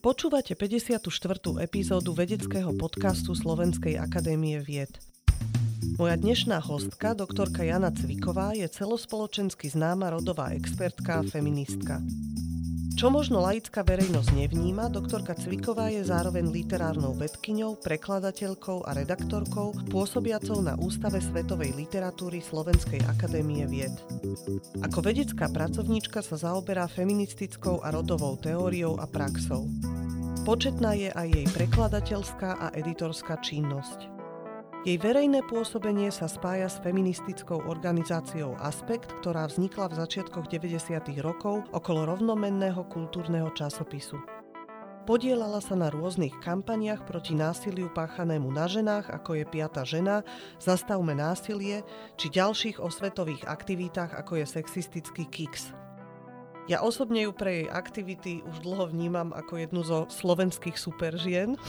Počúvate 54. epizódu vedeckého podcastu Slovenskej akadémie vied. Moja dnešná hostka, doktorka Jana Cviková, je celospoločensky známa rodová expertka a feministka. Čo možno laická verejnosť nevníma, doktorka Cviková je zároveň literárnou vedkyňou, prekladateľkou a redaktorkou, pôsobiacou na Ústave svetovej literatúry Slovenskej akadémie vied. Ako vedecká pracovníčka sa zaoberá feministickou a rodovou teóriou a praxou. Početná je aj jej prekladateľská a editorská činnosť. Jej verejné pôsobenie sa spája s feministickou organizáciou Aspekt, ktorá vznikla v začiatkoch 90. rokov okolo rovnomenného kultúrneho časopisu. Podielala sa na rôznych kampaniach proti násiliu páchanému na ženách, ako je Piata žena, Zastavme násilie, či ďalších osvetových aktivitách, ako je sexistický Kix. Ja osobne ju pre jej aktivity už dlho vnímam ako jednu zo slovenských superžien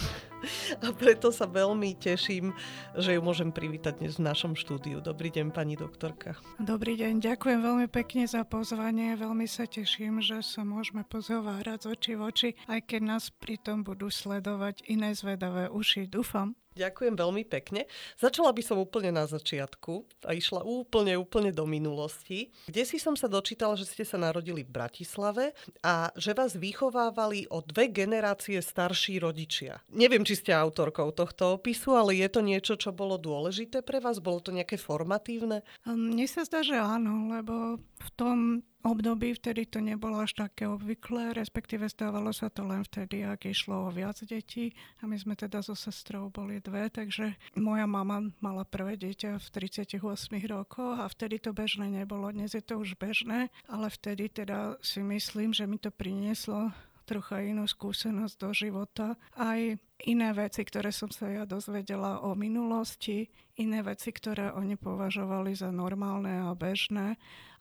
a preto sa veľmi teším, že ju môžem privítať dnes v našom štúdiu. Dobrý deň, pani doktorka. Dobrý deň, ďakujem veľmi pekne za pozvanie. Veľmi sa teším, že sa môžeme pozhovárať z oči v oči, aj keď nás pritom budú sledovať iné zvedavé uši. Dúfam. Ďakujem veľmi pekne. Začala by som úplne na začiatku a išla úplne, úplne do minulosti, kde si som sa dočítala, že ste sa narodili v Bratislave a že vás vychovávali o dve generácie starší rodičia. Neviem, či ste autorkou tohto opisu, ale je to niečo, čo bolo dôležité pre vás? Bolo to nejaké formatívne? Mne sa zdá, že áno, lebo v tom období, vtedy to nebolo až také obvyklé, respektíve stávalo sa to len vtedy, ak išlo o viac detí. A my sme teda so sestrou boli dve, takže moja mama mala prvé dieťa v 38 rokoch a vtedy to bežné nebolo. Dnes je to už bežné, ale vtedy teda si myslím, že mi to prinieslo trocha inú skúsenosť do života. Aj iné veci, ktoré som sa ja dozvedela o minulosti, iné veci, ktoré oni považovali za normálne a bežné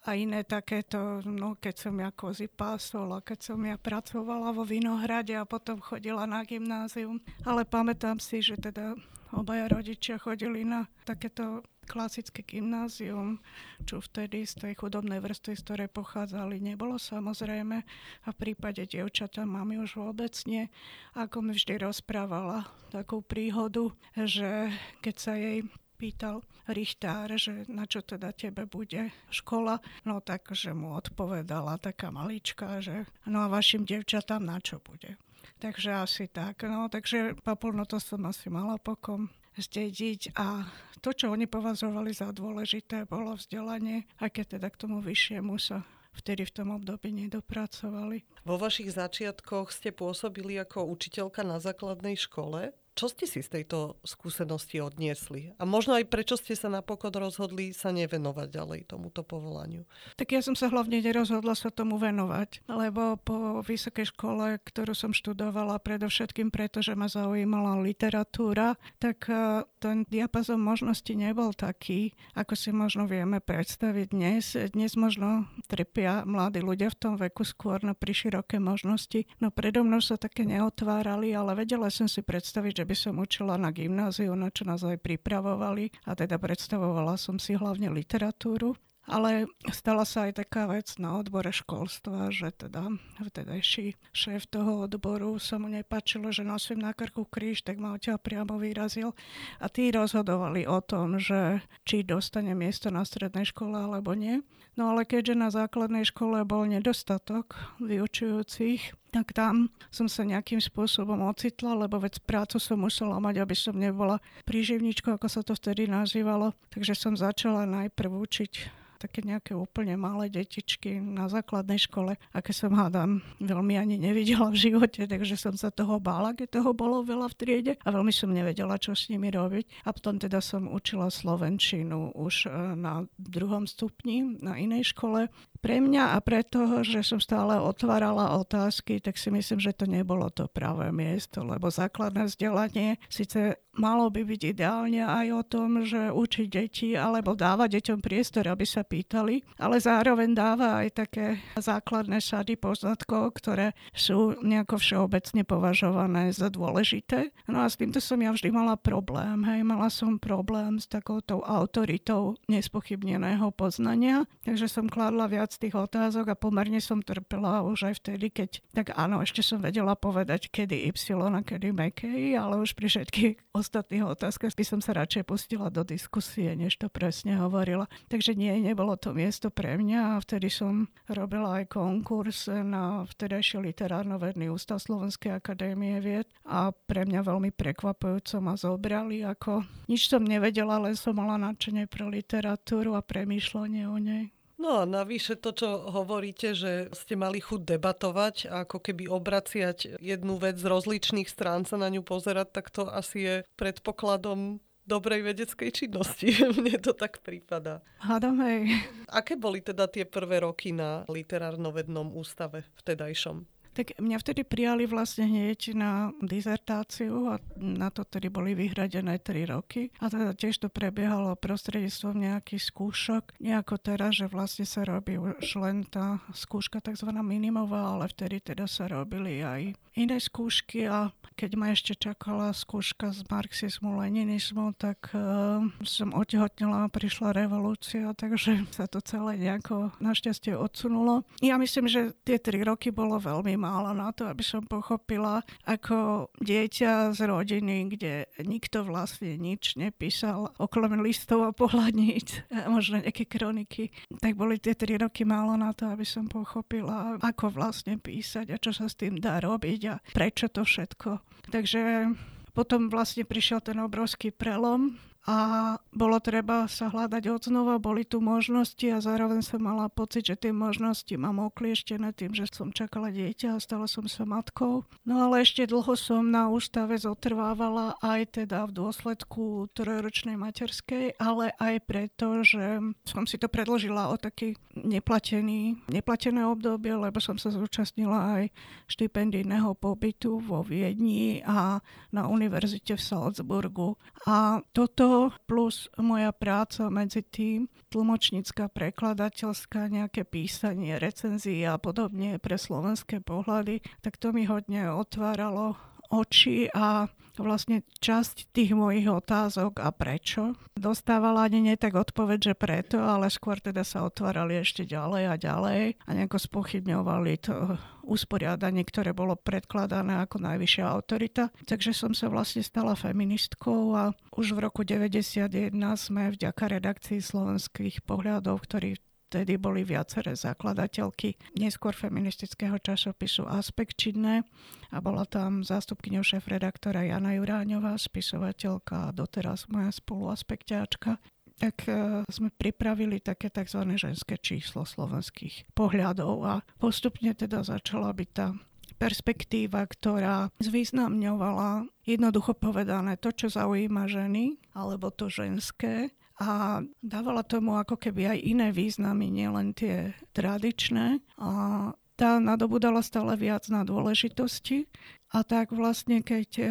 a iné takéto, no keď som ja kozy pásol keď som ja pracovala vo Vinohrade a potom chodila na gymnázium. Ale pamätám si, že teda obaja rodičia chodili na takéto klasické gymnázium, čo vtedy z tej chudobnej vrstvy, z ktorej pochádzali, nebolo samozrejme. A v prípade dievčata mami už vôbec nie. Ako mi vždy rozprávala takú príhodu, že keď sa jej pýtal Richtár, že na čo teda tebe bude škola, no tak, že mu odpovedala taká malička, že no a vašim devčatám na čo bude. Takže asi tak, no takže papulno to som asi mala pokom zdediť a to, čo oni považovali za dôležité, bolo vzdelanie, keď teda k tomu vyššiemu sa vtedy v tom období nedopracovali. Vo vašich začiatkoch ste pôsobili ako učiteľka na základnej škole. Čo ste si z tejto skúsenosti odniesli? A možno aj prečo ste sa napokon rozhodli sa nevenovať ďalej tomuto povolaniu? Tak ja som sa hlavne nerozhodla sa tomu venovať, lebo po vysokej škole, ktorú som študovala predovšetkým preto, že ma zaujímala literatúra, tak e, ten diapazon možností nebol taký, ako si možno vieme predstaviť dnes. Dnes možno trpia mladí ľudia v tom veku skôr na priširoké možnosti. No predo mnou sa také neotvárali, ale vedela som si predstaviť, že že by som učila na gymnáziu, na čo nás aj pripravovali a teda predstavovala som si hlavne literatúru. Ale stala sa aj taká vec na odbore školstva, že teda vtedajší šéf toho odboru sa mu nepačilo, že nosím na krku kríž, tak ma odtiaľ priamo vyrazil. A tí rozhodovali o tom, že či dostane miesto na strednej škole alebo nie. No ale keďže na základnej škole bol nedostatok vyučujúcich, tak tam som sa nejakým spôsobom ocitla, lebo vec prácu som musela mať, aby som nebola príživničkou, ako sa to vtedy nazývalo. Takže som začala najprv učiť také nejaké úplne malé detičky na základnej škole, aké som hádam veľmi ani nevidela v živote, takže som sa toho bála, keď toho bolo veľa v triede a veľmi som nevedela, čo s nimi robiť. A potom teda som učila slovenčinu už e, na druhom stupni na inej škole. Pre mňa a pre toho, že som stále otvárala otázky, tak si myslím, že to nebolo to pravé miesto, lebo základné vzdelanie síce malo by byť ideálne aj o tom, že učiť deti alebo dávať deťom priestor, aby sa pýtali, ale zároveň dáva aj také základné sady poznatkov, ktoré sú nejako všeobecne považované za dôležité. No a s týmto som ja vždy mala problém. Hej, mala som problém s takouto autoritou nespochybneného poznania, takže som kladla viac tých otázok a pomerne som trpela už aj vtedy, keď tak áno, ešte som vedela povedať, kedy Y a kedy McKay, ale už pri všetkých ostatných otázkach by som sa radšej pustila do diskusie, než to presne hovorila. Takže nie, nebolo to miesto pre mňa a vtedy som robila aj konkurs na vtedajší literárno-vedný ústav Slovenskej akadémie vied a pre mňa veľmi prekvapujúco ma zobrali, ako nič som nevedela, len som mala nadšenie pre literatúru a premýšľanie o nej. No a navyše to, čo hovoríte, že ste mali chuť debatovať a ako keby obraciať jednu vec z rozličných strán sa na ňu pozerať, tak to asi je predpokladom dobrej vedeckej činnosti. Mne to tak prípada. Hádam, hej. Aké boli teda tie prvé roky na literárno-vednom ústave vtedajšom? Tak mňa vtedy prijali vlastne hneď na dizertáciu a na to tedy boli vyhradené 3 roky. A teda tiež to prebiehalo prostredníctvom nejakých skúšok. Nejako teraz, že vlastne sa robí už len tá skúška tzv. minimová, ale vtedy teda sa robili aj iné skúšky a keď ma ešte čakala skúška z marxizmu, leninizmu, tak uh, som otehotnila a prišla revolúcia, takže sa to celé nejako našťastie odsunulo. Ja myslím, že tie tri roky bolo veľmi málo na to, aby som pochopila, ako dieťa z rodiny, kde nikto vlastne nič nepísal, okrem listov a pohľadníc, možno nejaké kroniky, tak boli tie tri roky málo na to, aby som pochopila, ako vlastne písať a čo sa s tým dá robiť a prečo to všetko. Takže potom vlastne prišiel ten obrovský prelom a bolo treba sa hľadať od znova, boli tu možnosti a zároveň som mala pocit, že tie možnosti mám oklieštené tým, že som čakala dieťa a stala som sa matkou. No ale ešte dlho som na ústave zotrvávala aj teda v dôsledku trojročnej materskej, ale aj preto, že som si to predložila o taký neplatený, neplatené obdobie, lebo som sa zúčastnila aj štipendijného pobytu vo Viedni a na univerzite v Salzburgu. A toto plus moja práca medzi tým, tlmočnícka, prekladateľská, nejaké písanie, recenzie a podobne pre slovenské pohľady, tak to mi hodne otváralo oči a vlastne časť tých mojich otázok a prečo dostávala ani nie tak odpoveď, že preto, ale skôr teda sa otvárali ešte ďalej a ďalej a nejako spochybňovali to usporiadanie, ktoré bolo predkladané ako najvyššia autorita. Takže som sa vlastne stala feministkou a už v roku 91 sme vďaka redakcii slovenských pohľadov, ktorý vtedy boli viaceré zakladateľky neskôr feministického časopisu Aspekt činné a bola tam zástupkyňou šéf-redaktora Jana Juráňová, spisovateľka a doteraz moja spoluaspekťáčka tak e, sme pripravili také tzv. ženské číslo slovenských pohľadov a postupne teda začala byť tá perspektíva, ktorá zvýznamňovala jednoducho povedané to, čo zaujíma ženy, alebo to ženské a dávala tomu ako keby aj iné významy, nielen tie tradičné. A tá nadobudala stále viac na dôležitosti. A tak vlastne, keď e,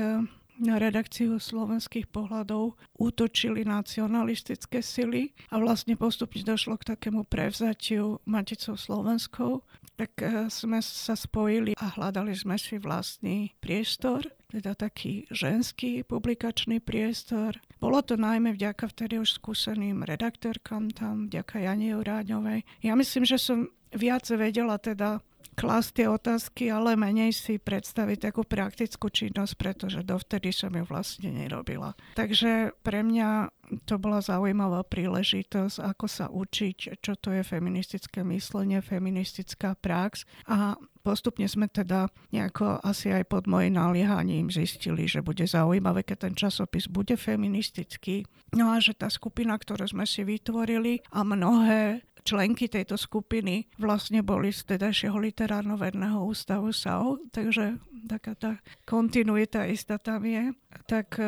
na redakciu slovenských pohľadov útočili nacionalistické sily a vlastne postupne došlo k takému prevzatiu Maticou Slovenskou, tak e, sme sa spojili a hľadali sme si vlastný priestor teda taký ženský publikačný priestor. Bolo to najmä vďaka vtedy už skúseným redaktorkám tam, vďaka Jane Uráňovej. Ja myslím, že som viac vedela teda klásť tie otázky, ale menej si predstaviť takú praktickú činnosť, pretože dovtedy som ju vlastne nerobila. Takže pre mňa to bola zaujímavá príležitosť, ako sa učiť, čo to je feministické myslenie, feministická prax a postupne sme teda nejako asi aj pod mojim naliehaním zistili, že bude zaujímavé, keď ten časopis bude feministický. No a že tá skupina, ktorú sme si vytvorili a mnohé členky tejto skupiny vlastne boli z tedajšieho literárno-vedného ústavu SAU, takže taká tá kontinuita istá tam je. Tak e,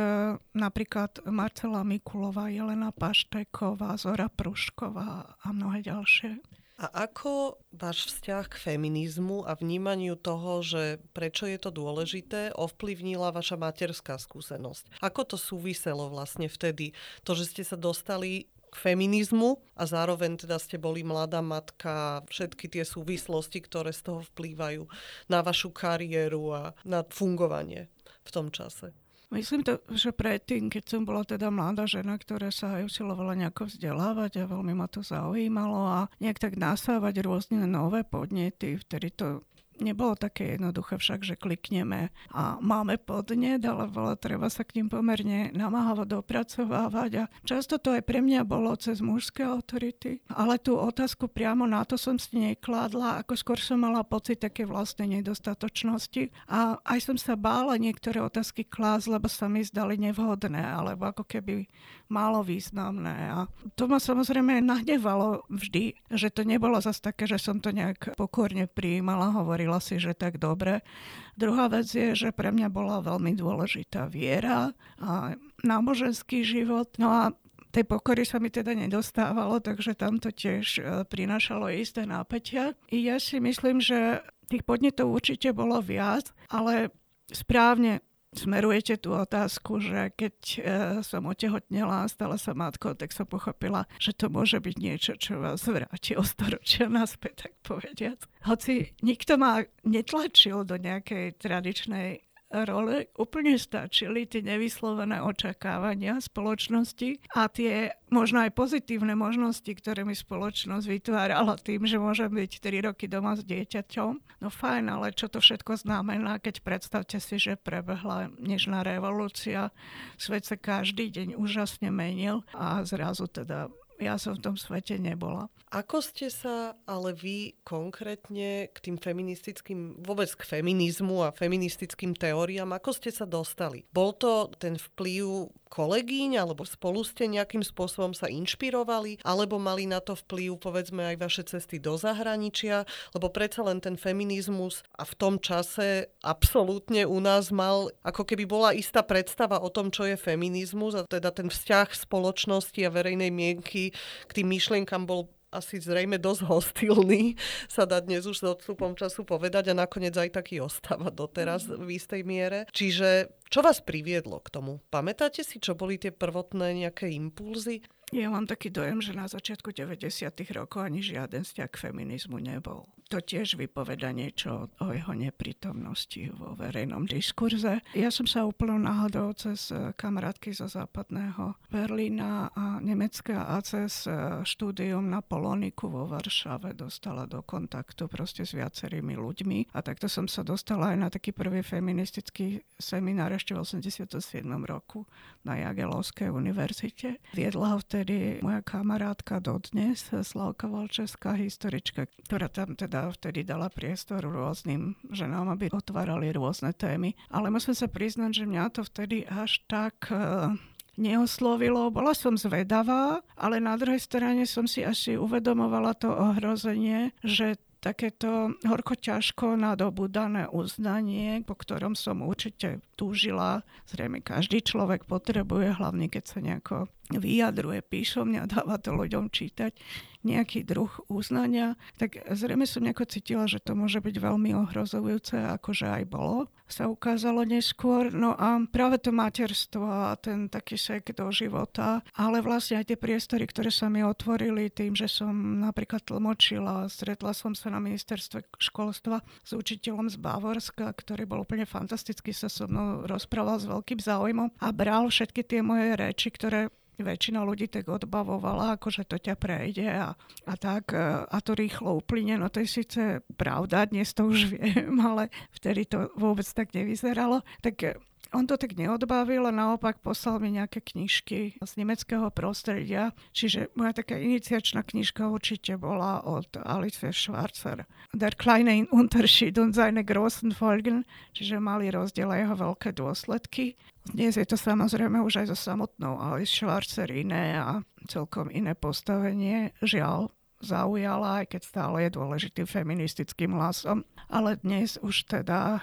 napríklad Marcela Mikulová, Jelena Pašteková, Zora Prušková a mnohé ďalšie. A ako váš vzťah k feminizmu a vnímaniu toho, že prečo je to dôležité, ovplyvnila vaša materská skúsenosť? Ako to súviselo vlastne vtedy? To, že ste sa dostali feminizmu a zároveň teda ste boli mladá matka, všetky tie súvislosti, ktoré z toho vplývajú na vašu kariéru a na fungovanie v tom čase. Myslím to, že predtým, keď som bola teda mladá žena, ktorá sa aj usilovala nejako vzdelávať a veľmi ma to zaujímalo a nejak tak nasávať rôzne nové podnety, vtedy to Nebolo také jednoduché však, že klikneme a máme podnet, ale bolo treba sa k ním pomerne namáhavo dopracovávať a často to aj pre mňa bolo cez mužské autority. Ale tú otázku priamo na to som si nekládla, ako skôr som mala pocit také vlastnej nedostatočnosti a aj som sa bála niektoré otázky klásť, lebo sa mi zdali nevhodné, alebo ako keby málo významné. A to ma samozrejme nahnevalo vždy, že to nebolo zase také, že som to nejak pokorne prijímala, hovorila si, že tak dobre. Druhá vec je, že pre mňa bola veľmi dôležitá viera a náboženský život. No a tej pokory sa mi teda nedostávalo, takže tam to tiež e, prinášalo isté nápetia. I ja si myslím, že tých podnetov určite bolo viac, ale správne smerujete tú otázku, že keď e, som otehotnela a stala sa matkou, tak som pochopila, že to môže byť niečo, čo vás vráti o storočia naspäť, tak povediac. Hoci nikto ma netlačil do nejakej tradičnej role úplne stačili tie nevyslovené očakávania spoločnosti a tie možno aj pozitívne možnosti, ktoré mi spoločnosť vytvárala tým, že môžem byť 3 roky doma s dieťaťom. No fajn, ale čo to všetko znamená, keď predstavte si, že prebehla nežná revolúcia, svet sa každý deň úžasne menil a zrazu teda ja som v tom svete nebola. Ako ste sa ale vy konkrétne k tým feministickým, vôbec k feminizmu a feministickým teóriám, ako ste sa dostali? Bol to ten vplyv kolegyň, alebo spolu ste nejakým spôsobom sa inšpirovali, alebo mali na to vplyv, povedzme, aj vaše cesty do zahraničia, lebo predsa len ten feminizmus a v tom čase absolútne u nás mal, ako keby bola istá predstava o tom, čo je feminizmus a teda ten vzťah spoločnosti a verejnej mienky k tým myšlienkam bol asi zrejme dosť hostilný, sa dá dnes už s odstupom času povedať a nakoniec aj taký ostáva doteraz mhm. v istej miere. Čiže čo vás priviedlo k tomu? Pamätáte si, čo boli tie prvotné nejaké impulzy? Ja mám taký dojem, že na začiatku 90. rokov ani žiaden vzťah k feminizmu nebol. To tiež vypoveda niečo o jeho neprítomnosti vo verejnom diskurze. Ja som sa úplne náhodou cez kamarátky zo západného Berlína a Nemecka a cez štúdium na Poloniku vo Varšave dostala do kontaktu proste s viacerými ľuďmi. A takto som sa dostala aj na taký prvý feministický seminár ešte v 87. roku na Jagelovskej univerzite. Viedla ho vtedy moja kamarátka dodnes, Slavka Valčeská, historička, ktorá tam teda vtedy dala priestor rôznym ženám, aby otvárali rôzne témy. Ale musím sa priznať, že mňa to vtedy až tak uh, neoslovilo. Bola som zvedavá, ale na druhej strane som si asi uvedomovala to ohrozenie, že takéto horko ťažko nadobudané uznanie, po ktorom som určite túžila. Zrejme každý človek potrebuje, hlavne keď sa nejako vyjadruje píšomne a dáva to ľuďom čítať nejaký druh uznania, tak zrejme som nejako cítila, že to môže byť veľmi ohrozujúce, akože aj bolo. Sa ukázalo neskôr. No a práve to materstvo a ten taký sek do života, ale vlastne aj tie priestory, ktoré sa mi otvorili tým, že som napríklad tlmočila, stretla som sa na ministerstve školstva s učiteľom z Bavorska, ktorý bol úplne fantasticky, sa so mnou rozprával s veľkým záujmom a bral všetky tie moje reči, ktoré väčšina ľudí tak odbavovala, ako že to ťa prejde a, a tak e, a to rýchlo uplyne. No to je síce pravda, dnes to už viem, ale vtedy to vôbec tak nevyzeralo. Tak e, on to tak neodbavil a naopak poslal mi nejaké knižky z nemeckého prostredia. Čiže moja taká iniciačná knižka určite bola od Alice Schwarzer. Der kleine Unterschied und seine großen Folgen, čiže mali rozdiel a jeho veľké dôsledky. Dnes je to samozrejme už aj so samotnou Alice Schwarzer iné a celkom iné postavenie. Žiaľ, zaujala, aj keď stále je dôležitým feministickým hlasom. Ale dnes už teda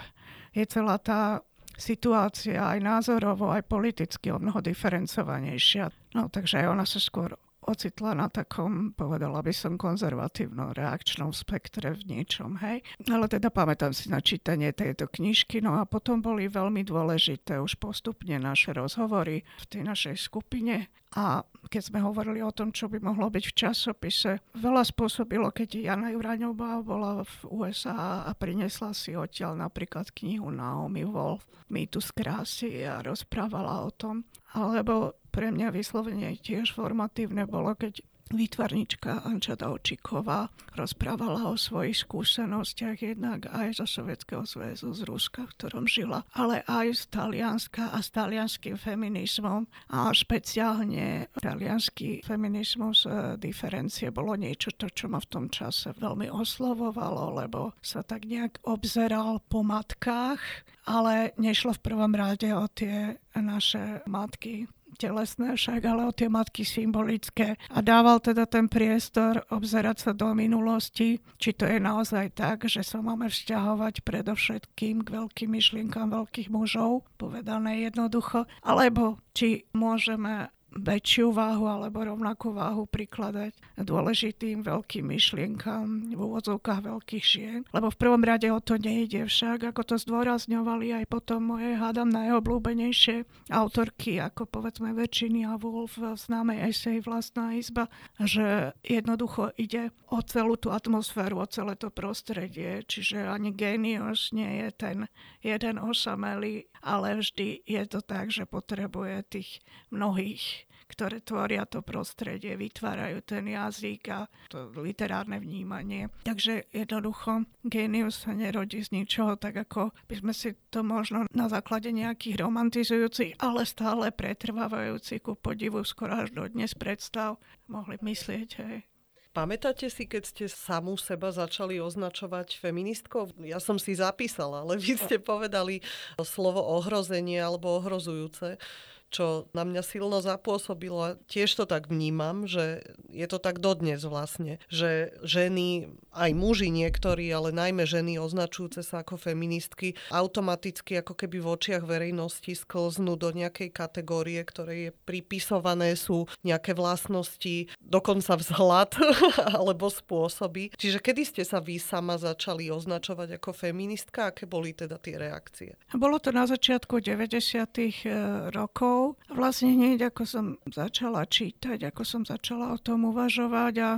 je celá tá situácia aj názorovo, aj politicky o mnoho diferencovanejšia. No takže aj ona sa skôr ocitla na takom, povedala by som, konzervatívnom reakčnom spektre v niečom, hej. Ale teda pamätám si na čítanie tejto knižky, no a potom boli veľmi dôležité už postupne naše rozhovory v tej našej skupine a keď sme hovorili o tom, čo by mohlo byť v časopise, veľa spôsobilo, keď Jana Juraňová bola v USA a priniesla si odtiaľ napríklad knihu Naomi Wolf, Mýtus krásy a rozprávala o tom. Alebo pre mňa vyslovene tiež formatívne bolo, keď výtvarnička Anča Dalčiková rozprávala o svojich skúsenostiach jednak aj zo Sovietskeho zväzu, z Ruska, v ktorom žila, ale aj z Talianska a s talianským feminizmom a špeciálne talianský feminizmus e, diferencie bolo niečo, to, čo ma v tom čase veľmi oslovovalo, lebo sa tak nejak obzeral po matkách, ale nešlo v prvom rade o tie naše matky telesné však, ale o tie matky symbolické. A dával teda ten priestor obzerať sa do minulosti, či to je naozaj tak, že sa máme vzťahovať predovšetkým k veľkým myšlienkám veľkých mužov, povedané jednoducho, alebo či môžeme väčšiu váhu alebo rovnakú váhu prikladať dôležitým veľkým myšlienkam v úvodzovkách veľkých žien. Lebo v prvom rade o to nejde však, ako to zdôrazňovali aj potom moje, hádam, najobľúbenejšie autorky, ako povedzme Virginia Woolf v známej esej Vlastná izba, že jednoducho ide o celú tú atmosféru, o celé to prostredie, čiže ani genius nie je ten jeden osamelý, ale vždy je to tak, že potrebuje tých mnohých ktoré tvoria to prostredie, vytvárajú ten jazyk a to literárne vnímanie. Takže jednoducho genius sa nerodí z ničoho, tak ako by sme si to možno na základe nejakých romantizujúcich, ale stále pretrvávajúcich ku podivu skoro až do dnes predstav mohli myslieť. Hej. Pamätáte si, keď ste samú seba začali označovať feministkou? Ja som si zapísala, ale vy ste povedali slovo ohrozenie alebo ohrozujúce čo na mňa silno zapôsobilo. Tiež to tak vnímam, že je to tak dodnes vlastne, že ženy, aj muži niektorí, ale najmä ženy označujúce sa ako feministky, automaticky ako keby v očiach verejnosti sklznú do nejakej kategórie, ktoré je pripisované sú nejaké vlastnosti, dokonca vzhľad alebo spôsoby. Čiže kedy ste sa vy sama začali označovať ako feministka? Aké boli teda tie reakcie? Bolo to na začiatku 90. Eh, rokov rokov. Vlastne hneď ako som začala čítať, ako som začala o tom uvažovať a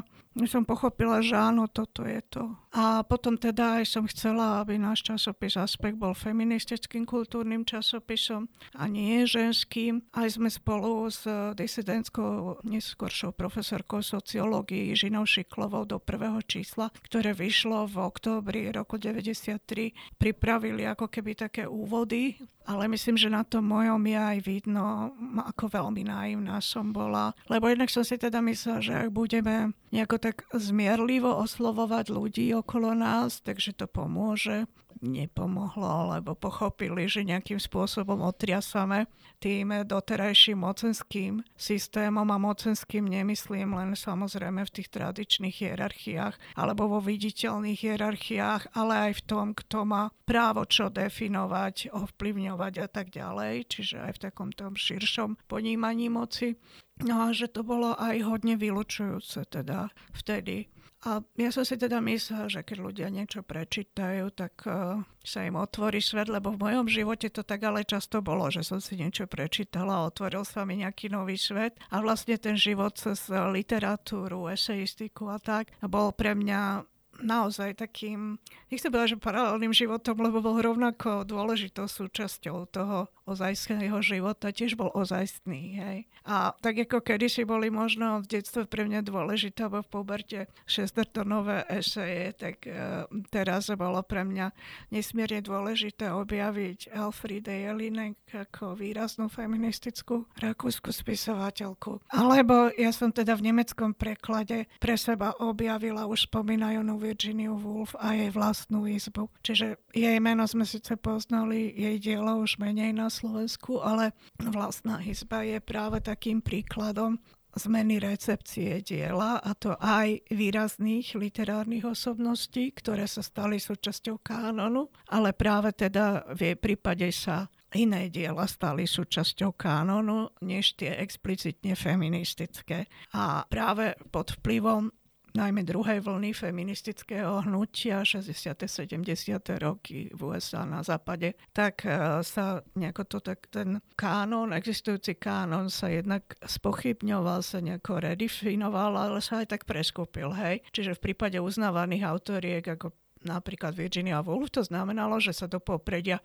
som pochopila, že áno, toto je to. A potom teda aj som chcela, aby náš časopis Aspekt bol feministickým kultúrnym časopisom a nie ženským. Aj sme spolu s disidentskou neskôršou profesorkou sociológii Žinou Šiklovou do prvého čísla, ktoré vyšlo v októbri roku 93, pripravili ako keby také úvody ale myslím, že na tom mojom je aj vidno, ako veľmi naivná som bola. Lebo jednak som si teda myslela, že ak budeme nejako tak zmierlivo oslovovať ľudí okolo nás, takže to pomôže nepomohlo, lebo pochopili, že nejakým spôsobom otriasame tým doterajším mocenským systémom a mocenským nemyslím len samozrejme v tých tradičných hierarchiách alebo vo viditeľných hierarchiách, ale aj v tom, kto má právo čo definovať, ovplyvňovať a tak ďalej, čiže aj v takom tom širšom ponímaní moci. No a že to bolo aj hodne vylučujúce teda vtedy a ja som si teda myslela, že keď ľudia niečo prečítajú, tak uh, sa im otvorí svet, lebo v mojom živote to tak ale často bolo, že som si niečo prečítala a otvoril sa mi nejaký nový svet. A vlastne ten život cez literatúru, eseistiku a tak bol pre mňa naozaj takým, nechcem povedať, že paralelným životom, lebo bol rovnako dôležitou súčasťou toho ozajstného života, tiež bol ozajstný. Hej. A tak ako kedysi boli možno v detstve pre mňa dôležité, alebo v poberte šestertonové eseje, tak e, teraz bolo pre mňa nesmierne dôležité objaviť Elfriede Jelinek ako výraznú feministickú rakúsku spisovateľku. Alebo ja som teda v nemeckom preklade pre seba objavila už spomínajúnu Virginia Woolf a jej vlastnú izbu. Čiže jej meno sme síce poznali, jej dielo už menej na Slovensku, ale vlastná izba je práve takým príkladom zmeny recepcie diela, a to aj výrazných literárnych osobností, ktoré sa stali súčasťou kánonu, ale práve teda v jej prípade sa iné diela stali súčasťou kánonu, než tie explicitne feministické. A práve pod vplyvom najmä druhej vlny feministického hnutia 60. 70. roky v USA na západe, tak e, sa nejako to tak ten kánon, existujúci kánon sa jednak spochybňoval, sa nejako redefinoval, ale sa aj tak preskúpil, hej. Čiže v prípade uznávaných autoriek ako napríklad Virginia Woolf, to znamenalo, že sa do popredia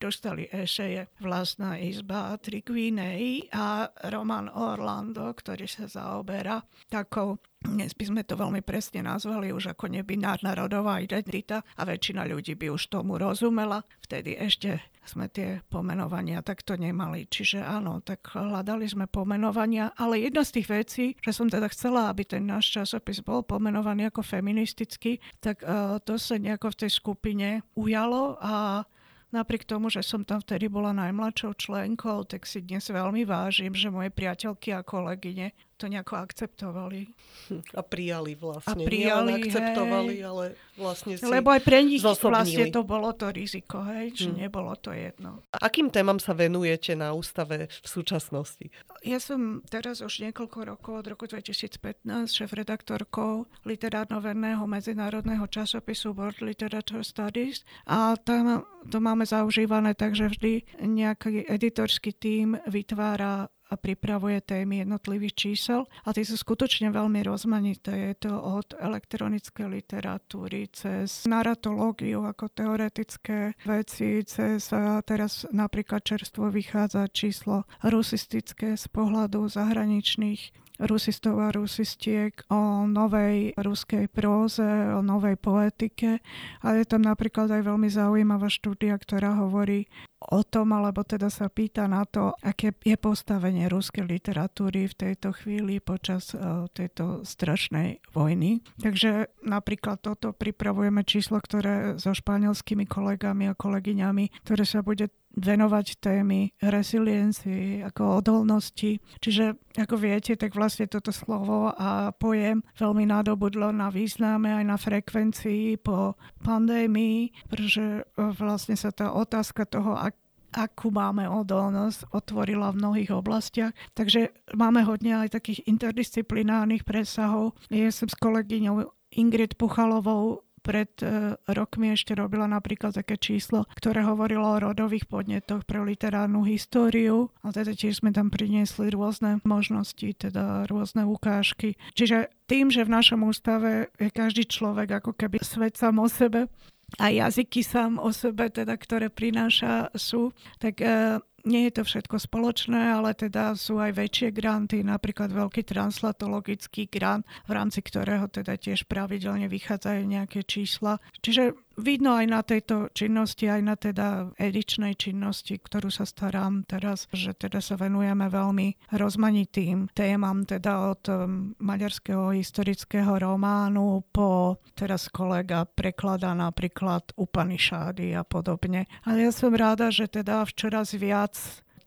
dostali eseje Vlastná izba Trigvinej a Roman Orlando, ktorý sa zaoberá takou dnes by sme to veľmi presne nazvali už ako nebinárna rodová identita a väčšina ľudí by už tomu rozumela. Vtedy ešte sme tie pomenovania takto nemali. Čiže áno, tak hľadali sme pomenovania, ale jedna z tých vecí, že som teda chcela, aby ten náš časopis bol pomenovaný ako feministický, tak uh, to sa nejako v tej skupine ujalo a Napriek tomu, že som tam vtedy bola najmladšou členkou, tak si dnes veľmi vážim, že moje priateľky a kolegyne to nejako akceptovali. A prijali vlastne. A prijali, Nie akceptovali, hej. ale vlastne si Lebo aj pre nich zosobnili. vlastne to bolo to riziko, hej, že hmm. nebolo to jedno. Akým témam sa venujete na ústave v súčasnosti? Ja som teraz už niekoľko rokov, od roku 2015, šéf-redaktorkou literárno-verného medzinárodného časopisu World Literature Studies a tam to máme zaužívané tak, že vždy nejaký editorský tím vytvára a pripravuje témy jednotlivých čísel a tie sú skutočne veľmi rozmanité. Je to od elektronickej literatúry cez naratológiu ako teoretické veci, cez a teraz napríklad čerstvo vychádza číslo rusistické z pohľadu zahraničných rusistov a rusistiek o novej ruskej próze, o novej poetike. A je tam napríklad aj veľmi zaujímavá štúdia, ktorá hovorí o tom, alebo teda sa pýta na to, aké je postavenie ruskej literatúry v tejto chvíli počas uh, tejto strašnej vojny. Takže napríklad toto pripravujeme číslo, ktoré so španielskými kolegami a kolegyňami, ktoré sa bude venovať témy resiliencii, ako odolnosti. Čiže, ako viete, tak vlastne toto slovo a pojem veľmi nadobudlo na význame aj na frekvencii po pandémii, pretože e, vlastne sa tá otázka toho, ak akú máme odolnosť, otvorila v mnohých oblastiach. Takže máme hodne aj takých interdisciplinárnych presahov. Ja som s kolegyňou Ingrid Puchalovou pred e, rokmi ešte robila napríklad také číslo, ktoré hovorilo o rodových podnetoch pre literárnu históriu a teda tiež sme tam priniesli rôzne možnosti, teda rôzne ukážky. Čiže tým, že v našom ústave je každý človek ako keby svet sám o sebe, a jazyky sám o sebe, teda, ktoré prináša sú, tak e, nie je to všetko spoločné, ale teda sú aj väčšie granty, napríklad veľký translatologický grant, v rámci ktorého teda tiež pravidelne vychádzajú nejaké čísla. Čiže vidno aj na tejto činnosti, aj na teda edičnej činnosti, ktorú sa starám teraz, že teda sa venujeme veľmi rozmanitým témam, teda od um, maďarského historického románu po teraz kolega prekladá napríklad Upanishady a podobne. Ale ja som ráda, že teda v čoraz viac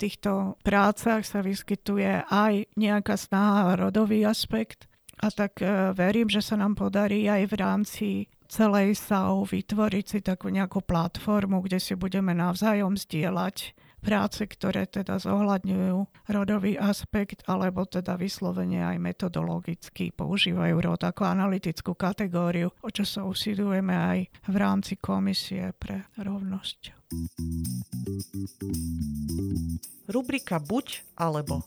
týchto prácach sa vyskytuje aj nejaká snaha rodový aspekt. A tak e, verím, že sa nám podarí aj v rámci celej SAO vytvoriť si takú nejakú platformu, kde si budeme navzájom zdieľať práce, ktoré teda zohľadňujú rodový aspekt, alebo teda vyslovene aj metodologicky používajú rod ako analytickú kategóriu, o čo sa usidujeme aj v rámci komisie pre rovnosť. Rubrika buď alebo.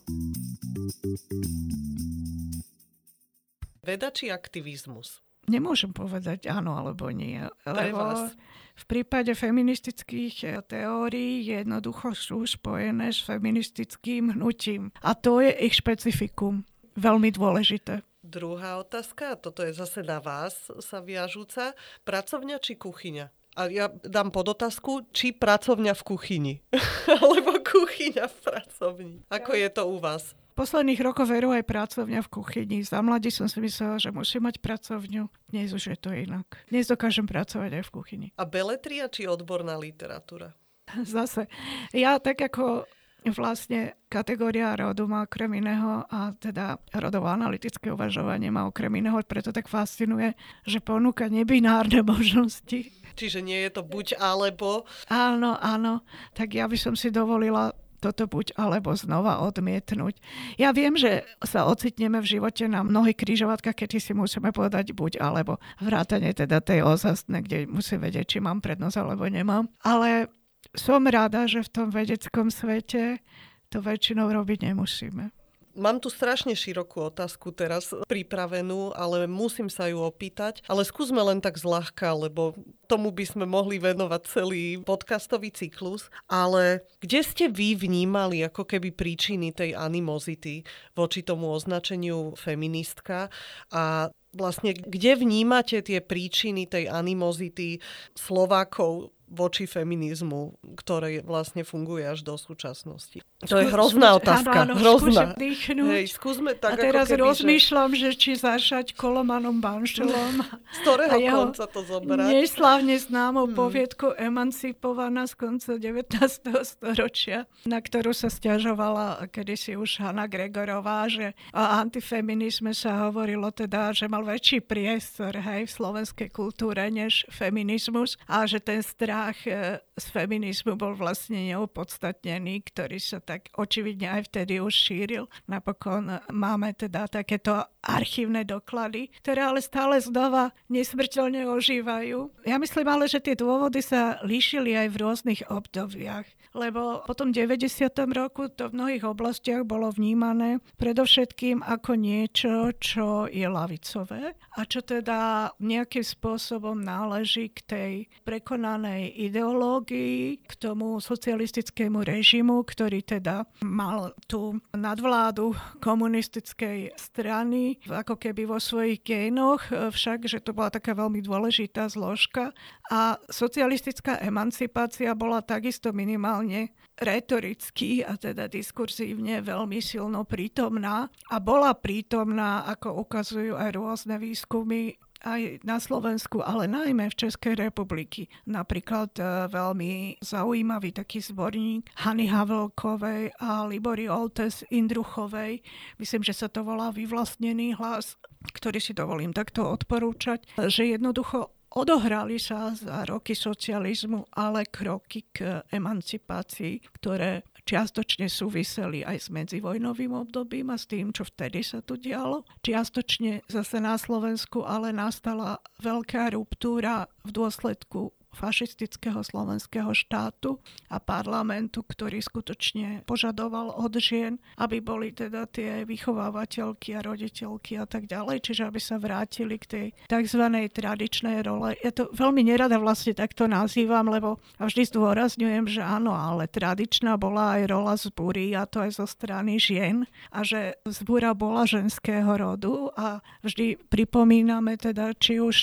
Veda či aktivizmus? Nemôžem povedať áno alebo nie. Lebo v prípade feministických eh, teórií jednoducho sú spojené s feministickým hnutím. A to je ich špecifikum. Veľmi dôležité. Druhá otázka, toto je zase na vás sa viažúca. Pracovňa či kuchyňa? A ja dám pod otázku, či pracovňa v kuchyni. Alebo kuchyňa v pracovni. Ako je to u vás? Posledných rokoch veru aj pracovňa v kuchyni. Za mladí som si myslela, že musím mať pracovňu. Dnes už je to inak. Dnes dokážem pracovať aj v kuchyni. A beletria či odborná literatúra? Zase. Ja tak ako vlastne kategória rodu má okrem iného a teda rodovo analytické uvažovanie má okrem iného, preto tak fascinuje, že ponúka nebinárne možnosti. Čiže nie je to buď alebo. Áno, áno. Tak ja by som si dovolila toto buď alebo znova odmietnúť. Ja viem, že sa ocitneme v živote na mnohých križovatkách, keď si musíme povedať buď alebo vrátane teda tej ozastne, kde musím vedieť, či mám prednosť alebo nemám. Ale som rada, že v tom vedeckom svete to väčšinou robiť nemusíme. Mám tu strašne širokú otázku teraz pripravenú, ale musím sa ju opýtať. Ale skúsme len tak zľahka, lebo tomu by sme mohli venovať celý podcastový cyklus. Ale kde ste vy vnímali ako keby príčiny tej animozity voči tomu označeniu feministka a vlastne kde vnímate tie príčiny tej animozity Slovákov voči feminizmu, ktoré vlastne funguje až do súčasnosti. To je hrozná otázka. Áno, áno, hrozná. Hej, skúsme tak, a teraz keby, rozmýšľam, že... že či zašať kolomanom Banšelom. Z ktorého konca to zobrať? Neslavne známou hmm. poviedku Emancipovaná z konca 19. storočia, na ktorú sa stiažovala kedysi už Hanna Gregorová, že o antifeminizme sa hovorilo teda, že mal väčší priestor hej, v slovenskej kultúre než feminizmus a že ten strach strach e, z feminizmu bol vlastne neopodstatnený, ktorý sa tak očividne aj vtedy už šíril. Napokon máme teda takéto archívne doklady, ktoré ale stále znova nesmrteľne ožívajú. Ja myslím ale, že tie dôvody sa líšili aj v rôznych obdobiach lebo po tom 90. roku to v mnohých oblastiach bolo vnímané predovšetkým ako niečo, čo je lavicové a čo teda nejakým spôsobom náleží k tej prekonanej ideológii, k tomu socialistickému režimu, ktorý teda mal tú nadvládu komunistickej strany ako keby vo svojich génoch, však, že to bola taká veľmi dôležitá zložka a socialistická emancipácia bola takisto minimálne hlavne retoricky a teda diskurzívne veľmi silno prítomná a bola prítomná, ako ukazujú aj rôzne výskumy, aj na Slovensku, ale najmä v Českej republiky. Napríklad e, veľmi zaujímavý taký zborník Hany Havelkovej a Libory Oltes Indruchovej. Myslím, že sa to volá Vyvlastnený hlas, ktorý si dovolím takto odporúčať, že jednoducho Odohrali sa za roky socializmu ale kroky k emancipácii, ktoré čiastočne súviseli aj s medzivojnovým obdobím a s tým, čo vtedy sa tu dialo. Čiastočne zase na Slovensku ale nastala veľká ruptúra v dôsledku fašistického slovenského štátu a parlamentu, ktorý skutočne požadoval od žien, aby boli teda tie vychovávateľky a roditeľky a tak ďalej, čiže aby sa vrátili k tej tzv. tradičnej role. Ja to veľmi nerada vlastne takto nazývam, lebo a vždy zdôrazňujem, že áno, ale tradičná bola aj rola zbúry a to aj zo strany žien a že zbúra bola ženského rodu a vždy pripomíname teda, či už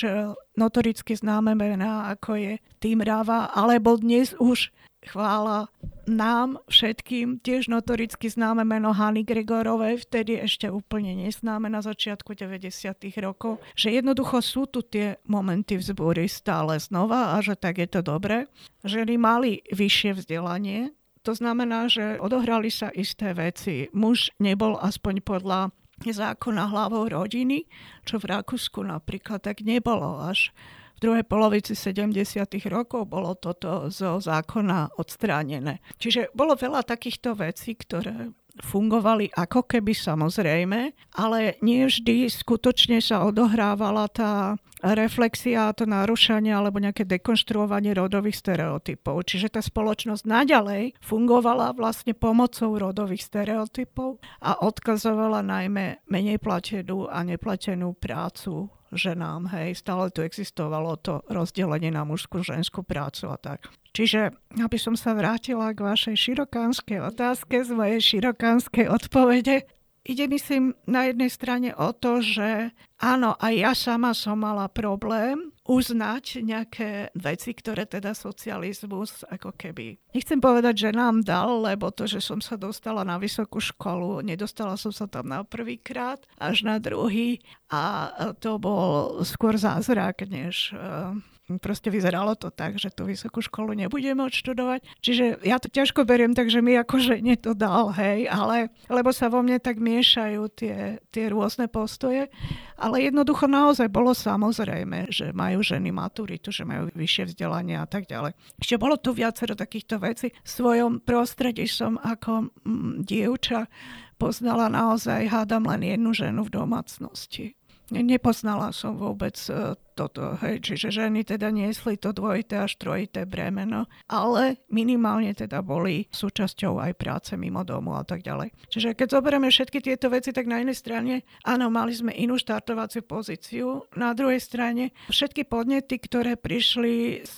notoricky známe mená, ako je Tým Rava, alebo dnes už chvála nám všetkým, tiež notoricky známe meno Hany Gregorovej, vtedy ešte úplne neznáme na začiatku 90. rokov, že jednoducho sú tu tie momenty vzbúry stále znova a že tak je to dobré. Ženy mali vyššie vzdelanie, to znamená, že odohrali sa isté veci. Muž nebol aspoň podľa zákona hlavou rodiny, čo v Rakúsku napríklad tak nebolo až v druhej polovici 70. rokov bolo toto zo zákona odstránené. Čiže bolo veľa takýchto vecí, ktoré fungovali ako keby samozrejme, ale nie vždy skutočne sa odohrávala tá reflexia to narušanie alebo nejaké dekonštruovanie rodových stereotypov. Čiže tá spoločnosť naďalej fungovala vlastne pomocou rodových stereotypov a odkazovala najmä menej platenú a neplatenú prácu ženám. Hej, stále tu existovalo to rozdelenie na mužskú, ženskú prácu a tak. Čiže, aby som sa vrátila k vašej širokánskej otázke z mojej širokánskej odpovede, ide myslím na jednej strane o to, že áno, aj ja sama som mala problém uznať nejaké veci, ktoré teda socializmus ako keby... Nechcem povedať, že nám dal, lebo to, že som sa dostala na vysokú školu, nedostala som sa tam na prvýkrát, až na druhý. A to bol skôr zázrak, než uh, proste vyzeralo to tak, že tú vysokú školu nebudeme odštudovať. Čiže ja to ťažko beriem, takže mi akože nie to dal, hej, ale lebo sa vo mne tak miešajú tie, tie rôzne postoje. Ale jednoducho naozaj bolo samozrejme, že majú ženy maturitu, že majú vyššie vzdelanie a tak ďalej. Ešte bolo tu viacero takýchto vecí. V svojom prostredí som ako mm, dievča poznala naozaj, hádam, len jednu ženu v domácnosti. Nepoznala som vôbec e, toto, hej, čiže ženy teda niesli to dvojité až trojité bremeno, ale minimálne teda boli súčasťou aj práce mimo domu a tak ďalej. Čiže keď zoberieme všetky tieto veci, tak na jednej strane, áno, mali sme inú štartovaciu pozíciu, na druhej strane všetky podnety, ktoré prišli z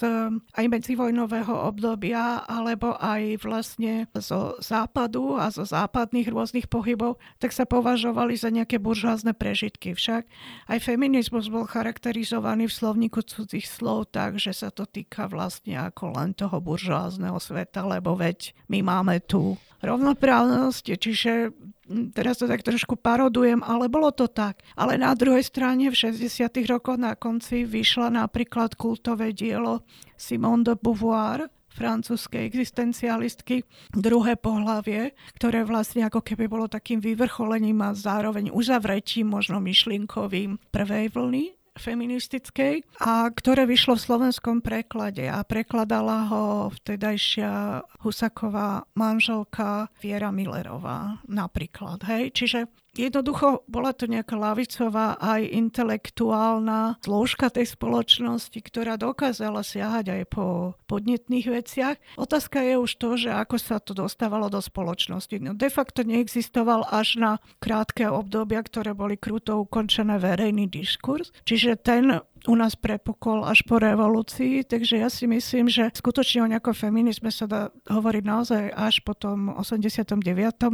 aj medzivojnového obdobia, alebo aj vlastne zo západu a zo západných rôznych pohybov, tak sa považovali za nejaké buržázne prežitky. Však aj feminizmus bol charakterizovaný definovaný v slovníku cudzích slov tak, že sa to týka vlastne ako len toho buržoázneho sveta, lebo veď my máme tu rovnoprávnosť, čiže teraz to tak trošku parodujem, ale bolo to tak. Ale na druhej strane v 60. rokoch na konci vyšla napríklad kultové dielo Simone de Beauvoir, francúzskej existencialistky, druhé pohlavie, ktoré vlastne ako keby bolo takým vyvrcholením a zároveň uzavretím možno myšlienkovým prvej vlny feministickej a ktoré vyšlo v slovenskom preklade a prekladala ho vtedajšia Husaková manželka Viera Millerová napríklad. Hej? Čiže Jednoducho bola to nejaká lavicová aj intelektuálna zložka tej spoločnosti, ktorá dokázala siahať aj po podnetných veciach. Otázka je už to, že ako sa to dostávalo do spoločnosti. No de facto neexistoval až na krátke obdobia, ktoré boli kruto ukončené verejný diskurs. Čiže ten u nás prepukol až po revolúcii, takže ja si myslím, že skutočne o nejakom feminizme sa dá hovoriť naozaj až po tom 89.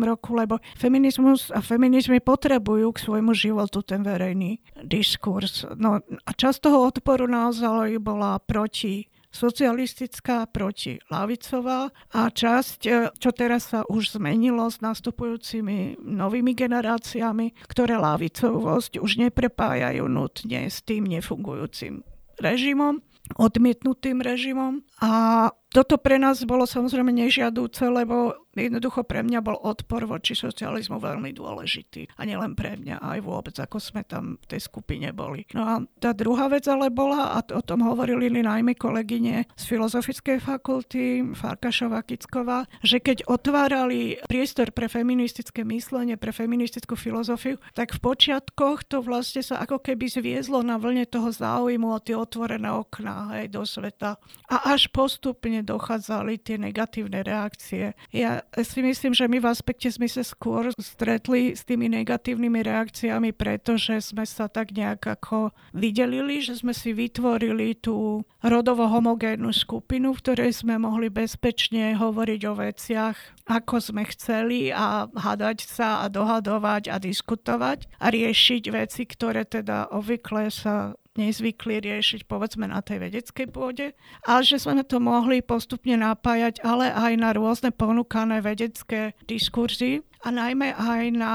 roku, lebo feminizmus a feminizmy potrebujú k svojmu životu ten verejný diskurs. No a časť toho odporu naozaj bola proti socialistická proti lavicová a časť, e, čo teraz sa už zmenilo s nastupujúcimi novými generáciami, ktoré lavicovosť už neprepájajú nutne s tým nefungujúcim režimom, odmietnutým režimom. A toto pre nás bolo samozrejme nežiadúce, lebo jednoducho pre mňa bol odpor voči socializmu veľmi dôležitý. A nielen pre mňa, aj vôbec, ako sme tam v tej skupine boli. No a tá druhá vec ale bola, a o tom hovorili najmä kolegyne z Filozofickej fakulty, Farkašová, Kicková, že keď otvárali priestor pre feministické myslenie, pre feministickú filozofiu, tak v počiatkoch to vlastne sa ako keby zviezlo na vlne toho záujmu o tie otvorené okná hej, do sveta. A až postupne dochádzali tie negatívne reakcie. Ja si myslím, že my v aspekte sme sa skôr stretli s tými negatívnymi reakciami, pretože sme sa tak nejak ako vydelili, že sme si vytvorili tú rodovo homogénnu skupinu, v ktorej sme mohli bezpečne hovoriť o veciach, ako sme chceli a hádať sa a dohadovať a diskutovať a riešiť veci, ktoré teda obvykle sa nezvykli riešiť povedzme na tej vedeckej pôde, ale že sme to mohli postupne napájať, ale aj na rôzne ponúkané vedecké diskurzy a najmä aj na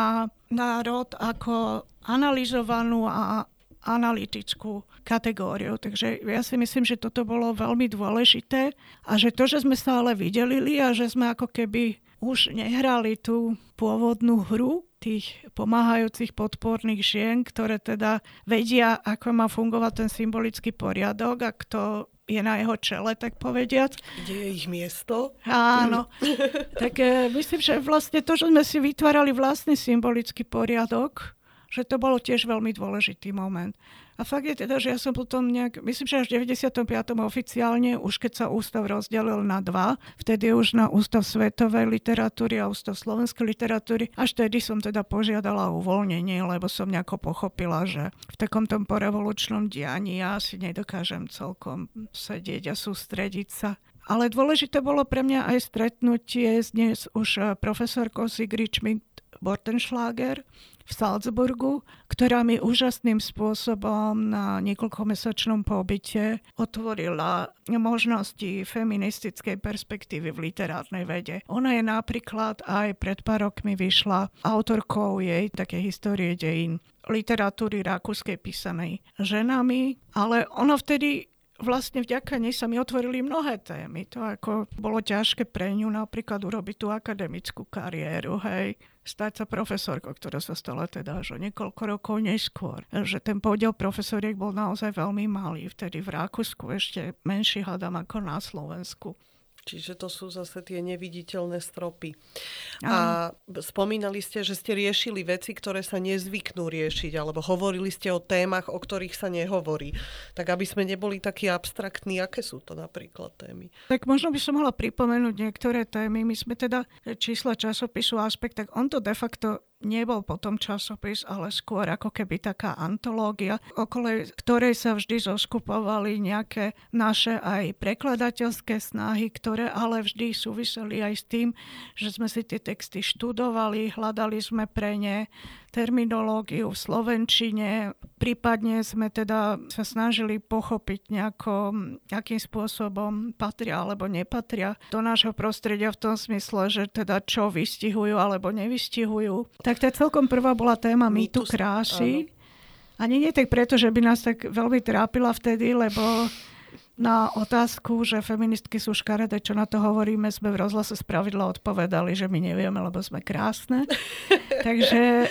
národ ako analyzovanú a analytickú kategóriu. Takže ja si myslím, že toto bolo veľmi dôležité a že to, že sme sa ale vydelili a že sme ako keby už nehrali tú pôvodnú hru, tých pomáhajúcich podporných žien, ktoré teda vedia, ako má fungovať ten symbolický poriadok a kto je na jeho čele, tak povediac. Kde je ich miesto? Áno. tak e, myslím, že vlastne to, že sme si vytvárali vlastný symbolický poriadok, že to bolo tiež veľmi dôležitý moment. A fakt je teda, že ja som potom nejak, myslím, že až v 95. oficiálne, už keď sa ústav rozdelil na dva, vtedy už na ústav svetovej literatúry a ústav slovenskej literatúry, až vtedy som teda požiadala o uvoľnenie, lebo som nejako pochopila, že v takom tom porevolučnom dianí ja si nedokážem celkom sedieť a sústrediť sa. Ale dôležité bolo pre mňa aj stretnutie s dnes už eh, profesorkou Sigrid Schmidt Bortenschlager, v Salzburgu, ktorá mi úžasným spôsobom na niekoľkomesačnom pobyte otvorila možnosti feministickej perspektívy v literárnej vede. Ona je napríklad aj pred pár rokmi vyšla autorkou jej také histórie dejín literatúry rakúskej písanej ženami, ale ona vtedy vlastne vďaka nej sa mi otvorili mnohé témy. To ako bolo ťažké pre ňu napríklad urobiť tú akademickú kariéru, hej stať sa profesorkou, ktorá sa stala teda až o niekoľko rokov neskôr. Že ten podiel profesoriek bol naozaj veľmi malý. Vtedy v Rakúsku ešte menší hádam ako na Slovensku. Čiže to sú zase tie neviditeľné stropy. A spomínali ste, že ste riešili veci, ktoré sa nezvyknú riešiť, alebo hovorili ste o témach, o ktorých sa nehovorí. Tak aby sme neboli takí abstraktní, aké sú to napríklad témy? Tak možno by som mohla pripomenúť niektoré témy. My sme teda čísla časopisu Aspekt, tak on to de facto nebol potom časopis, ale skôr ako keby taká antológia, okolo ktorej sa vždy zoskupovali nejaké naše aj prekladateľské snahy, ktoré ale vždy súviseli aj s tým, že sme si tie texty študovali, hľadali sme pre ne terminológiu v slovenčine, prípadne sme teda sa snažili pochopiť nejako, akým spôsobom patria alebo nepatria do nášho prostredia v tom smysle, že teda čo vystihujú alebo nevystihujú. Tak tá celkom prvá bola téma mýtu krásy. Ani nie tak preto, že by nás tak veľmi trápila vtedy, lebo na otázku, že feministky sú škaredé, čo na to hovoríme, sme v rozhlase spravidla odpovedali, že my nevieme, lebo sme krásne. Takže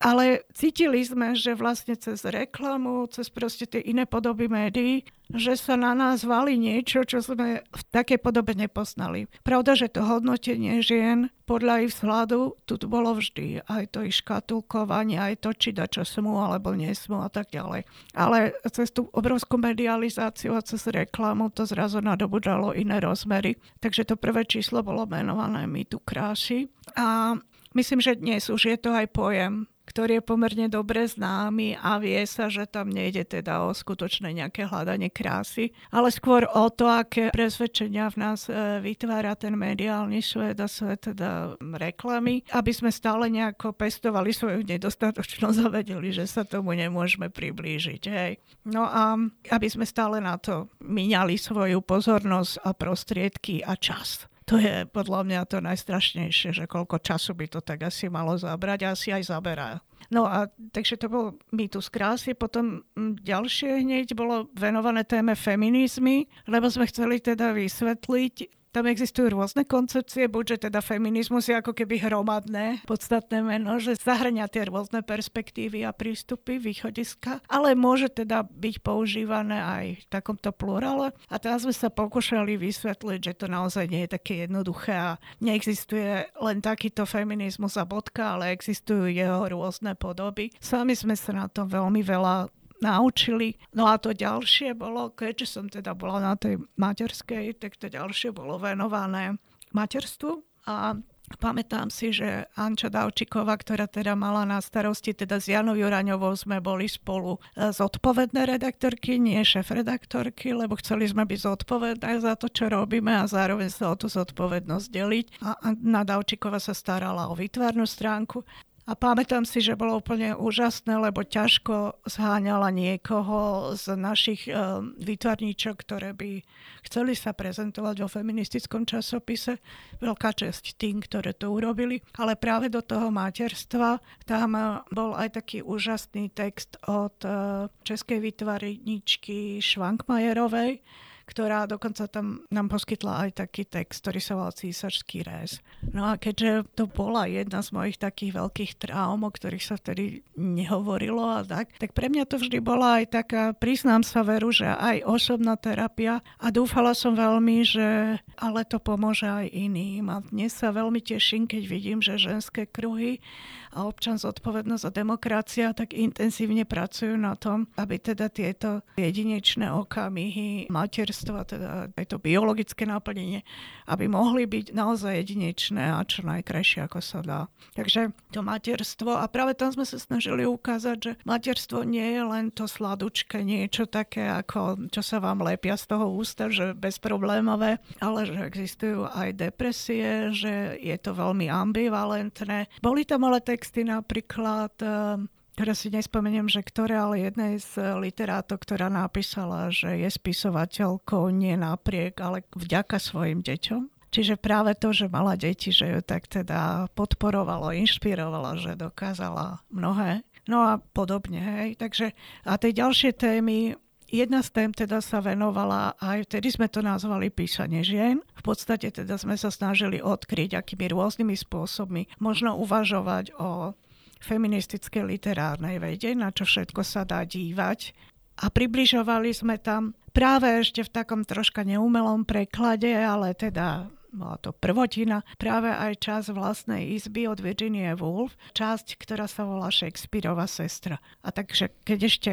ale cítili sme, že vlastne cez reklamu, cez proste tie iné podoby médií, že sa na nás valí niečo, čo sme v takej podobe nepoznali. Pravda, že to hodnotenie žien podľa ich vzhľadu tu bolo vždy. Aj to ich škatulkovanie, aj to, či da čo smú alebo nesmú a tak ďalej. Ale cez tú obrovskú medializáciu a cez reklamu to zrazu nadobudalo iné rozmery. Takže to prvé číslo bolo menované My tu krásy. A myslím, že dnes už je to aj pojem ktorý je pomerne dobre známy a vie sa, že tam nejde teda o skutočné nejaké hľadanie krásy, ale skôr o to, aké presvedčenia v nás e, vytvára ten mediálny svet a svet teda reklamy, aby sme stále nejako pestovali svoju nedostatočnosť a vedeli, že sa tomu nemôžeme priblížiť. Hej. No a aby sme stále na to míňali svoju pozornosť a prostriedky a čas. To je podľa mňa to najstrašnejšie, že koľko času by to tak asi malo zabrať a asi aj zaberá. No a takže to bol mýtus krásy. Potom mm, ďalšie hneď bolo venované téme feminizmy, lebo sme chceli teda vysvetliť, tam existujú rôzne koncepcie, buď že teda feminizmus je ako keby hromadné, podstatné meno, že zahrania tie rôzne perspektívy a prístupy, východiska, ale môže teda byť používané aj v takomto plurále. A teraz sme sa pokúšali vysvetliť, že to naozaj nie je také jednoduché a neexistuje len takýto feminizmus a bodka, ale existujú jeho rôzne podoby. Sami sme sa na to veľmi veľa naučili. No a to ďalšie bolo, keďže som teda bola na tej materskej, tak to ďalšie bolo venované materstvu a Pamätám si, že Anča Davčiková, ktorá teda mala na starosti, teda s Janou Juraňovou sme boli spolu e, zodpovedné redaktorky, nie šéf-redaktorky, lebo chceli sme byť zodpovedné za to, čo robíme a zároveň sa o tú zodpovednosť deliť. A Anna Davčiková sa starala o výtvarnú stránku a pamätám si, že bolo úplne úžasné, lebo ťažko zháňala niekoho z našich uh, výtvarníčok, ktoré by chceli sa prezentovať vo feministickom časopise. Veľká česť tým, ktoré to urobili. Ale práve do toho materstva tam uh, bol aj taký úžasný text od uh, českej výtvarníčky Švankmajerovej, ktorá dokonca tam nám poskytla aj taký text, ktorý sa volal Císařský réz. No a keďže to bola jedna z mojich takých veľkých traum, o ktorých sa vtedy nehovorilo a tak, tak pre mňa to vždy bola aj taká, priznám sa veru, že aj osobná terapia a dúfala som veľmi, že ale to pomôže aj iným. A dnes sa veľmi teším, keď vidím, že ženské kruhy a občan zodpovednosť a demokracia tak intenzívne pracujú na tom, aby teda tieto jedinečné okamihy materstva, teda aj to biologické naplnenie, aby mohli byť naozaj jedinečné a čo najkrajšie, ako sa dá. Takže to materstvo, a práve tam sme sa snažili ukázať, že materstvo nie je len to sladučké, niečo také, ako čo sa vám lepia z toho ústa, že bezproblémové, ale že existujú aj depresie, že je to veľmi ambivalentné. Boli tam ale tie texty napríklad, eh, teraz si nespomeniem, že ktoré, ale jednej z literátok, ktorá napísala, že je spisovateľkou nie napriek, ale vďaka svojim deťom. Čiže práve to, že mala deti, že ju tak teda podporovalo, inšpirovalo, že dokázala mnohé. No a podobne, hej. Takže a tie ďalšie témy jedna z tém teda sa venovala aj, vtedy sme to nazvali písanie žien. V podstate teda sme sa snažili odkryť, akými rôznymi spôsobmi možno uvažovať o feministickej literárnej vede, na čo všetko sa dá dívať. A približovali sme tam práve ešte v takom troška neumelom preklade, ale teda bola to prvotina, práve aj čas vlastnej izby od Virginie Woolf, časť, ktorá sa volá Shakespeareova sestra. A takže keď ešte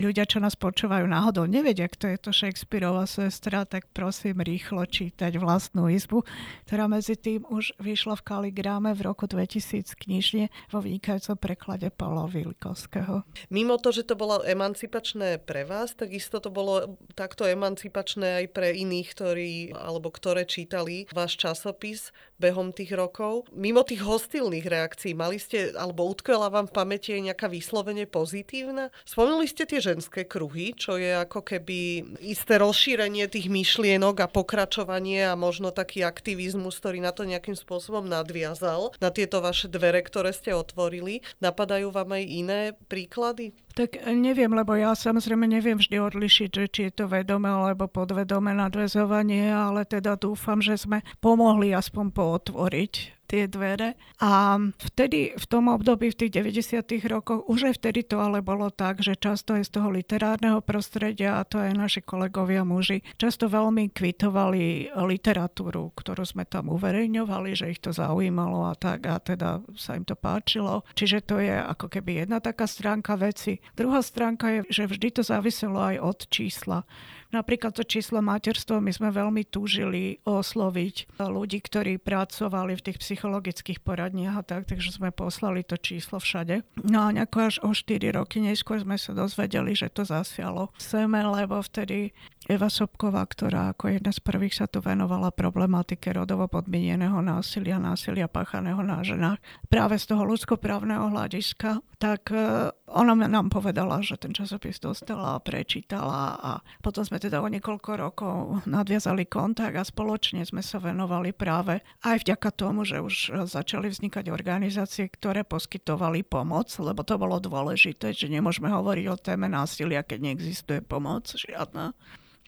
ľudia, čo nás počúvajú náhodou, nevedia, kto je to Shakespeareova sestra, tak prosím rýchlo čítať vlastnú izbu, ktorá medzi tým už vyšla v Kaligrame v roku 2000 knižne vo vynikajúcom preklade Pavla Vilikovského. Mimo to, že to bolo emancipačné pre vás, tak isto to bolo takto emancipačné aj pre iných, ktorí, alebo ktoré čítali váš časopis behom tých rokov. Mimo tých hostilných reakcií, mali ste, alebo utkvela vám v pamäti aj nejaká vyslovene pozitívna? Spomenuli ste tie ženské kruhy, čo je ako keby isté rozšírenie tých myšlienok a pokračovanie a možno taký aktivizmus, ktorý na to nejakým spôsobom nadviazal, na tieto vaše dvere, ktoré ste otvorili. Napadajú vám aj iné príklady? Tak neviem, lebo ja samozrejme neviem vždy odlišiť, že či je to vedomé alebo podvedomé nadvezovanie, ale teda dúfam, že sme pomohli aspoň pootvoriť tie dvere. A vtedy, v tom období, v tých 90. rokoch, už aj vtedy to ale bolo tak, že často aj z toho literárneho prostredia, a to aj naši kolegovia muži, často veľmi kvitovali literatúru, ktorú sme tam uverejňovali, že ich to zaujímalo a tak, a teda sa im to páčilo. Čiže to je ako keby jedna taká stránka veci. Druhá stránka je, že vždy to záviselo aj od čísla. Napríklad to číslo materstvo my sme veľmi túžili osloviť ľudí, ktorí pracovali v tých psychologických poradniach a tak, takže sme poslali to číslo všade. No a nejako až o 4 roky neskôr sme sa dozvedeli, že to zasialo seme, lebo vtedy Eva Sobková, ktorá ako jedna z prvých sa tu venovala problematike rodovo podmieneného násilia, násilia páchaného na ženách, práve z toho ľudskoprávneho hľadiska, tak e, ona nám povedala, že ten časopis dostala a prečítala a potom sme teda o niekoľko rokov nadviazali kontakt a spoločne sme sa venovali práve aj vďaka tomu, že už začali vznikať organizácie, ktoré poskytovali pomoc, lebo to bolo dôležité, že nemôžeme hovoriť o téme násilia, keď neexistuje pomoc žiadna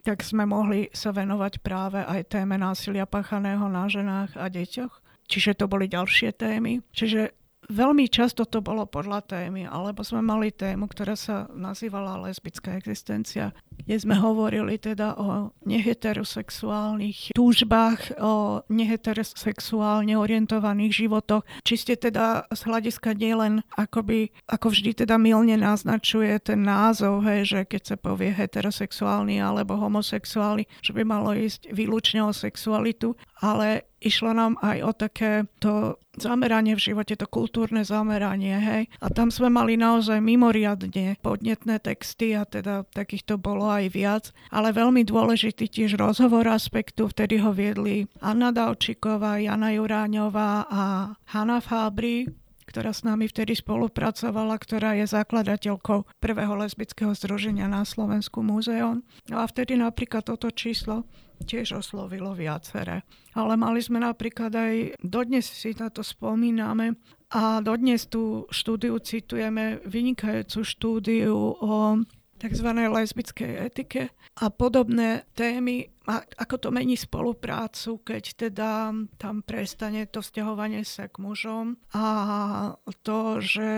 tak sme mohli sa venovať práve aj téme násilia páchaného na ženách a deťoch. Čiže to boli ďalšie témy. Čiže veľmi často to bolo podľa témy, alebo sme mali tému, ktorá sa nazývala lesbická existencia, kde sme hovorili teda o neheterosexuálnych túžbách, o neheterosexuálne orientovaných životoch. Či ste teda z hľadiska nielen akoby, ako vždy teda milne naznačuje ten názov, hej, že keď sa povie heterosexuálny alebo homosexuálny, že by malo ísť výlučne o sexualitu, ale išlo nám aj o také to zameranie v živote, to kultúrne zameranie, hej. A tam sme mali naozaj mimoriadne podnetné texty a teda takýchto bolo aj viac, ale veľmi dôležitý tiež rozhovor aspektu, vtedy ho viedli Anna Davčiková, Jana Juráňová a Hanna Fábry, ktorá s nami vtedy spolupracovala, ktorá je zakladateľkou prvého lesbického združenia na Slovensku múzeum. No a vtedy napríklad toto číslo tiež oslovilo viaceré. Ale mali sme napríklad aj, dodnes si na to spomíname, a dodnes tú štúdiu citujeme vynikajúcu štúdiu o tzv. lesbickej etike a podobné témy, ako to mení spoluprácu, keď teda tam prestane to vzťahovanie sa k mužom a to, že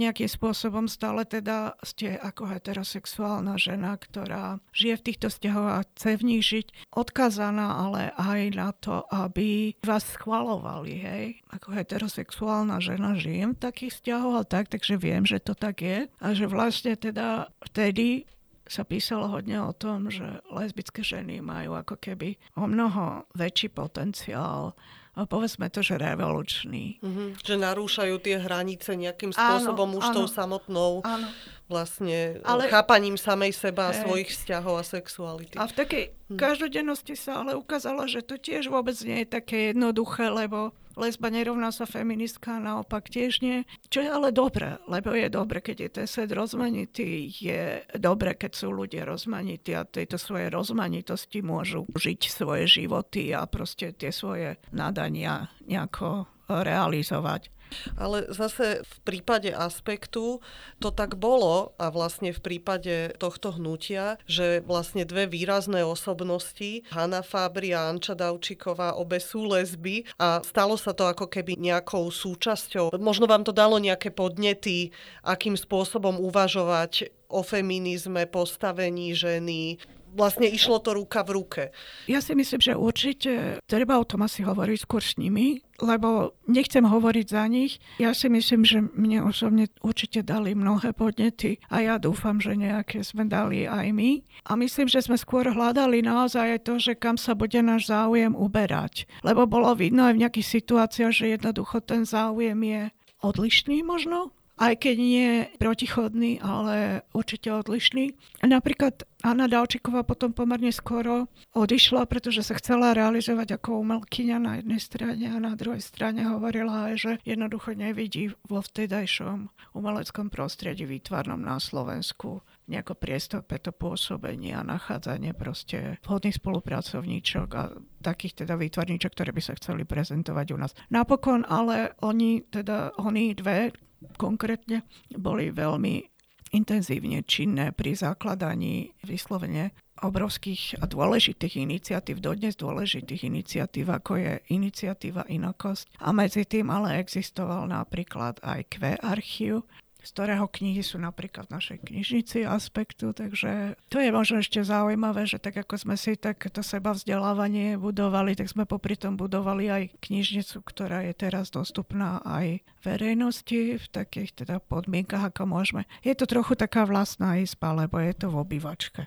nejakým spôsobom stále teda ste ako heterosexuálna žena, ktorá žije v týchto vzťahoch a chce v nich žiť, odkazaná ale aj na to, aby vás schvalovali, hej. Ako heterosexuálna žena žijem v takých vzťahoch a tak, takže viem, že to tak je a že vlastne teda vtedy sa písalo hodne o tom, že lesbické ženy majú ako keby o mnoho väčší potenciál povedzme to, že revolučný. Mm-hmm. Že narúšajú tie hranice nejakým spôsobom áno, už áno, tou samotnou áno. Vlastne ale, chápaním samej seba a svojich vzťahov a sexuality. A v takej hm. každodennosti sa ale ukázalo, že to tiež vôbec nie je také jednoduché, lebo lesba nerovná sa feministka, naopak tiež nie. Čo je ale dobré, lebo je dobre, keď je ten svet rozmanitý, je dobre, keď sú ľudia rozmanití a tejto svojej rozmanitosti môžu žiť svoje životy a proste tie svoje nadania nejako realizovať. Ale zase v prípade aspektu to tak bolo a vlastne v prípade tohto hnutia, že vlastne dve výrazné osobnosti, Hanna Fabri a Anča Davčiková, obe sú lesby a stalo sa to ako keby nejakou súčasťou. Možno vám to dalo nejaké podnety, akým spôsobom uvažovať o feminizme, postavení ženy, vlastne išlo to ruka v ruke. Ja si myslím, že určite treba o tom asi hovoriť skôr s nimi, lebo nechcem hovoriť za nich. Ja si myslím, že mne osobne určite dali mnohé podnety a ja dúfam, že nejaké sme dali aj my. A myslím, že sme skôr hľadali naozaj to, že kam sa bude náš záujem uberať. Lebo bolo vidno aj v nejakých situáciách, že jednoducho ten záujem je odlišný možno aj keď nie protichodný, ale určite odlišný. Napríklad Anna Dalčiková potom pomerne skoro odišla, pretože sa chcela realizovať ako umelkyňa na jednej strane a na druhej strane hovorila aj, že jednoducho nevidí vo vtedajšom umeleckom prostredí výtvarnom na Slovensku nejako priestor pre to pôsobenie a nachádzanie proste vhodných spolupracovníčok a takých teda výtvarníčok, ktoré by sa chceli prezentovať u nás. Napokon ale oni, teda oni dve, konkrétne boli veľmi intenzívne činné pri zakladaní vyslovene obrovských a dôležitých iniciatív, dodnes dôležitých iniciatív, ako je iniciatíva Inokosť. A medzi tým ale existoval napríklad aj Q archív, z ktorého knihy sú napríklad v našej knižnici aspektu, takže to je možno ešte zaujímavé, že tak ako sme si takéto seba vzdelávanie budovali, tak sme popri tom budovali aj knižnicu, ktorá je teraz dostupná aj verejnosti v takých teda podmienkach, ako môžeme. Je to trochu taká vlastná izba, lebo je to v obývačke.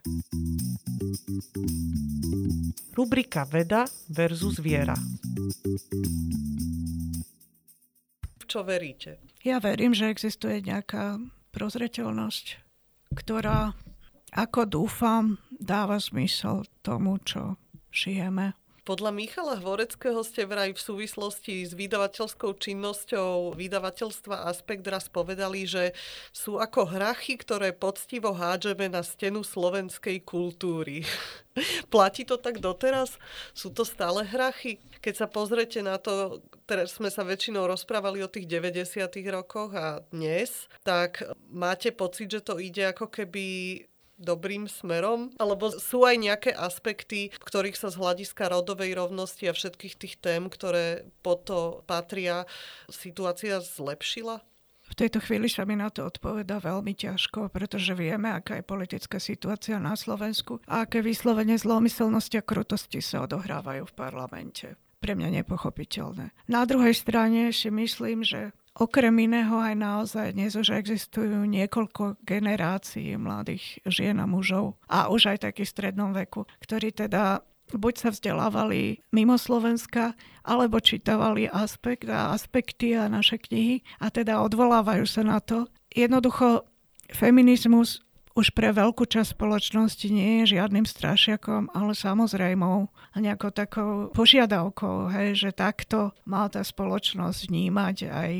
Rubrika Veda versus viera čo veríte? Ja verím, že existuje nejaká prozreteľnosť, ktorá, ako dúfam, dáva zmysel tomu, čo žijeme. Podľa Michala Hvoreckého ste vraj v súvislosti s vydavateľskou činnosťou vydavateľstva Aspekt raz povedali, že sú ako hrachy, ktoré poctivo hádžeme na stenu slovenskej kultúry. Platí to tak doteraz? Sú to stále hrachy? Keď sa pozrete na to, teraz sme sa väčšinou rozprávali o tých 90. rokoch a dnes, tak máte pocit, že to ide ako keby dobrým smerom? Alebo sú aj nejaké aspekty, ktorých sa z hľadiska rodovej rovnosti a všetkých tých tém, ktoré po to patria, situácia zlepšila? V tejto chvíli sa mi na to odpoveda veľmi ťažko, pretože vieme, aká je politická situácia na Slovensku a aké vyslovene zlomyselnosti a krutosti sa odohrávajú v parlamente. Pre mňa nepochopiteľné. Na druhej strane si myslím, že Okrem iného aj naozaj dnes už existujú niekoľko generácií mladých žien a mužov a už aj taký v strednom veku, ktorí teda buď sa vzdelávali mimo Slovenska, alebo čítavali aspekt a aspekty a naše knihy a teda odvolávajú sa na to. Jednoducho feminizmus už pre veľkú časť spoločnosti nie je žiadnym strašiakom, ale samozrejmou a nejakou takou požiadavkou, hej, že takto má tá spoločnosť vnímať aj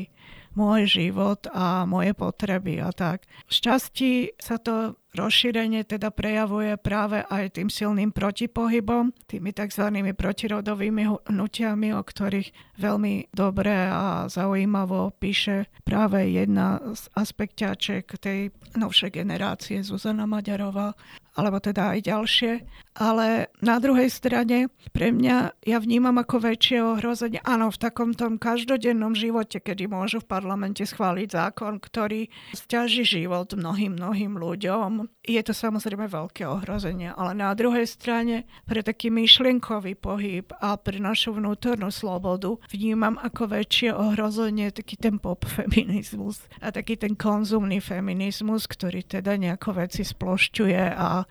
môj život a moje potreby a tak. Šťastí sa to rozšírenie teda prejavuje práve aj tým silným protipohybom, tými tzv. protirodovými hnutiami, o ktorých veľmi dobre a zaujímavo píše práve jedna z aspekťaček tej novšej generácie Zuzana Maďarová alebo teda aj ďalšie. Ale na druhej strane pre mňa ja vnímam ako väčšie ohrozenie, áno, v takom tom každodennom živote, kedy môžu v parlamente schváliť zákon, ktorý stiaží život mnohým, mnohým ľuďom. Je to samozrejme veľké ohrozenie, ale na druhej strane pre taký myšlienkový pohyb a pre našu vnútornú slobodu vnímam ako väčšie ohrozenie taký ten pop feminizmus a taký ten konzumný feminizmus, ktorý teda nejako veci splošťuje a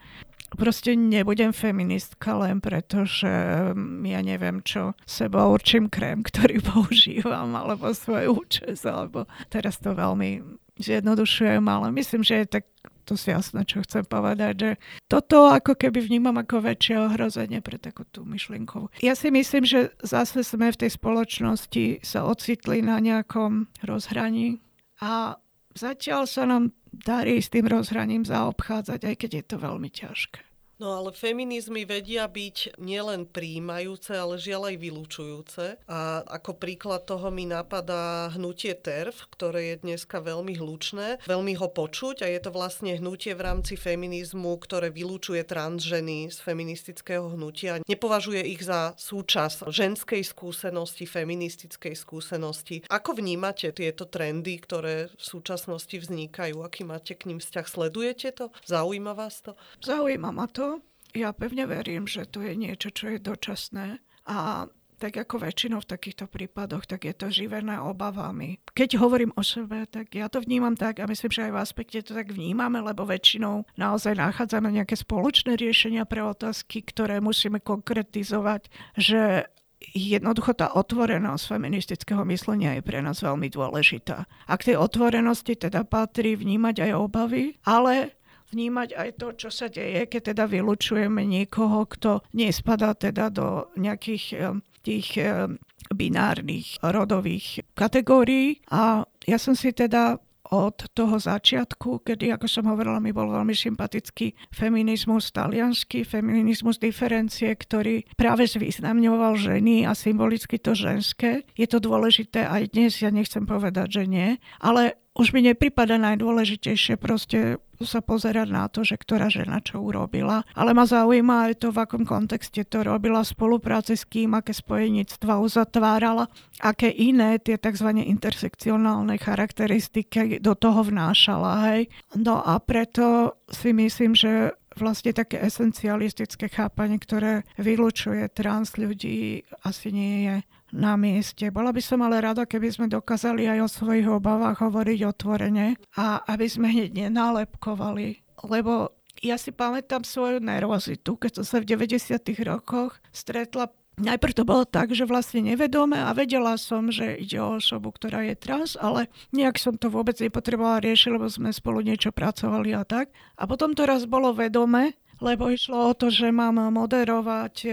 proste nebudem feministka len preto, že mm, ja neviem čo, seba určím krém, ktorý používam, alebo svoj účes, alebo teraz to veľmi zjednodušujem, ale myslím, že je tak to si jasné, čo chcem povedať, že toto ako keby vnímam ako väčšie ohrozenie pre takú tú myšlienkovú. Ja si myslím, že zase sme v tej spoločnosti sa ocitli na nejakom rozhraní a zatiaľ sa nám darí s tým rozhraním zaobchádzať, aj keď je to veľmi ťažké. No ale feminizmy vedia byť nielen príjmajúce, ale žiaľ aj vylúčujúce. A ako príklad toho mi napadá hnutie TERF, ktoré je dneska veľmi hlučné, veľmi ho počuť a je to vlastne hnutie v rámci feminizmu, ktoré vylúčuje transženy z feministického hnutia. Nepovažuje ich za súčasť ženskej skúsenosti, feministickej skúsenosti. Ako vnímate tieto trendy, ktoré v súčasnosti vznikajú? Aký máte k ním vzťah? Sledujete to? Zaujíma vás to? Zaujíma ma to to, ja pevne verím, že to je niečo, čo je dočasné a tak ako väčšinou v takýchto prípadoch, tak je to živené obavami. Keď hovorím o sebe, tak ja to vnímam tak a myslím, že aj v aspekte to tak vnímame, lebo väčšinou naozaj nachádzame nejaké spoločné riešenia pre otázky, ktoré musíme konkretizovať, že jednoducho tá otvorenosť feministického myslenia je pre nás veľmi dôležitá. A k tej otvorenosti teda patrí vnímať aj obavy, ale vnímať aj to, čo sa deje, keď teda vylučujeme niekoho, kto nespadá teda do nejakých eh, tých eh, binárnych rodových kategórií. A ja som si teda od toho začiatku, kedy, ako som hovorila, mi bol veľmi sympatický feminizmus talianský, feminizmus diferencie, ktorý práve zvýznamňoval ženy a symbolicky to ženské. Je to dôležité aj dnes, ja nechcem povedať, že nie, ale už mi nepripada najdôležitejšie proste sa pozerať na to, že ktorá žena čo urobila. Ale ma zaujíma aj to, v akom kontexte to robila, v spolupráci s kým, aké spojenictva uzatvárala, aké iné tie tzv. intersekcionálne charakteristiky do toho vnášala. Hej. No a preto si myslím, že vlastne také esencialistické chápanie, ktoré vylučuje trans ľudí, asi nie je na mieste. Bola by som ale rada, keby sme dokázali aj o svojich obavách hovoriť otvorene a aby sme hneď nenálepkovali. Lebo ja si pamätám svoju nervozitu, keď som sa v 90. rokoch stretla Najprv to bolo tak, že vlastne nevedome a vedela som, že ide o osobu, ktorá je trans, ale nejak som to vôbec nepotrebovala riešiť, lebo sme spolu niečo pracovali a tak. A potom to raz bolo vedome lebo išlo o to, že mám moderovať e,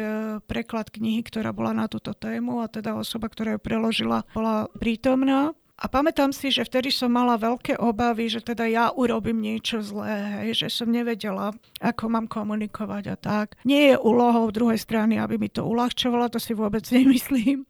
preklad knihy, ktorá bola na túto tému a teda osoba, ktorá ju preložila, bola prítomná. A pamätám si, že vtedy som mala veľké obavy, že teda ja urobím niečo zlé, hej, že som nevedela, ako mám komunikovať a tak. Nie je úlohou druhej strany, aby mi to uľahčovalo, to si vôbec nemyslím.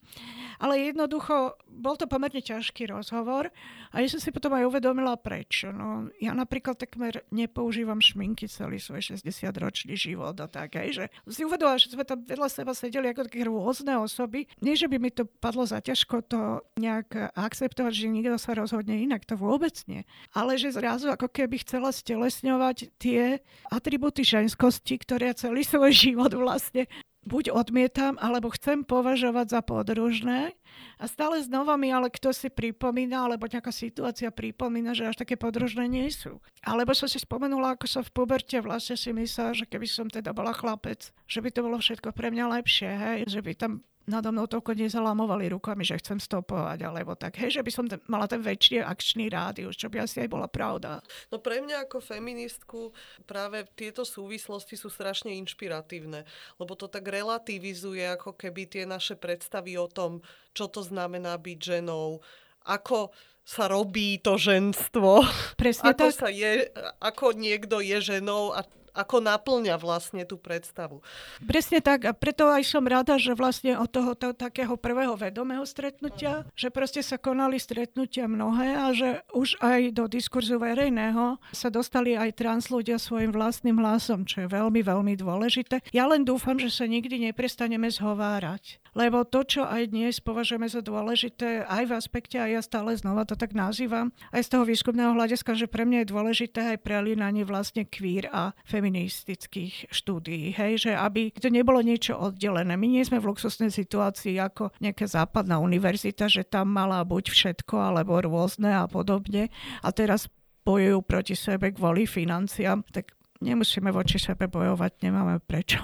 Ale jednoducho bol to pomerne ťažký rozhovor a ja som si potom aj uvedomila prečo. No, ja napríklad takmer nepoužívam šminky celý svoj 60-ročný život a tak, aj, že si uvedomila, že sme tam vedľa seba sedeli ako také rôzne osoby. Nie, že by mi to padlo za ťažko to nejak akceptovať, že nikto sa rozhodne inak, to vôbec nie. Ale že zrazu ako keby chcela stelesňovať tie atributy ženskosti, ktoré celý svoj život vlastne buď odmietam, alebo chcem považovať za podružné. A stále znova mi ale kto si pripomína, alebo nejaká situácia pripomína, že až také podružné nie sú. Alebo som si spomenula, ako som v puberte vlastne si myslela, že keby som teda bola chlapec, že by to bolo všetko pre mňa lepšie, hej? že by tam nado mnou toľko nezalamovali rukami, že chcem stopovať, alebo tak, hej, že by som ten, mala ten väčší akčný rádius, čo by asi aj bola pravda. No pre mňa ako feministku práve tieto súvislosti sú strašne inšpiratívne, lebo to tak relativizuje ako keby tie naše predstavy o tom, čo to znamená byť ženou, ako sa robí to ženstvo. Presne ako tak. Sa je, ako niekto je ženou a ako naplňa vlastne tú predstavu. Presne tak a preto aj som rada, že vlastne od toho to, takého prvého vedomého stretnutia, že proste sa konali stretnutia mnohé a že už aj do diskurzu verejného sa dostali aj trans ľudia svojim vlastným hlasom, čo je veľmi, veľmi dôležité. Ja len dúfam, že sa nikdy neprestaneme zhovárať. Lebo to, čo aj dnes považujeme za dôležité, aj v aspekte, a ja stále znova to tak nazývam, aj z toho výskumného hľadiska, že pre mňa je dôležité aj prelínanie vlastne kvír a feministických štúdií. Hej, že aby to nebolo niečo oddelené. My nie sme v luxusnej situácii ako nejaká západná univerzita, že tam mala buď všetko alebo rôzne a podobne. A teraz bojujú proti sebe kvôli financiám, tak nemusíme voči sebe bojovať, nemáme prečo.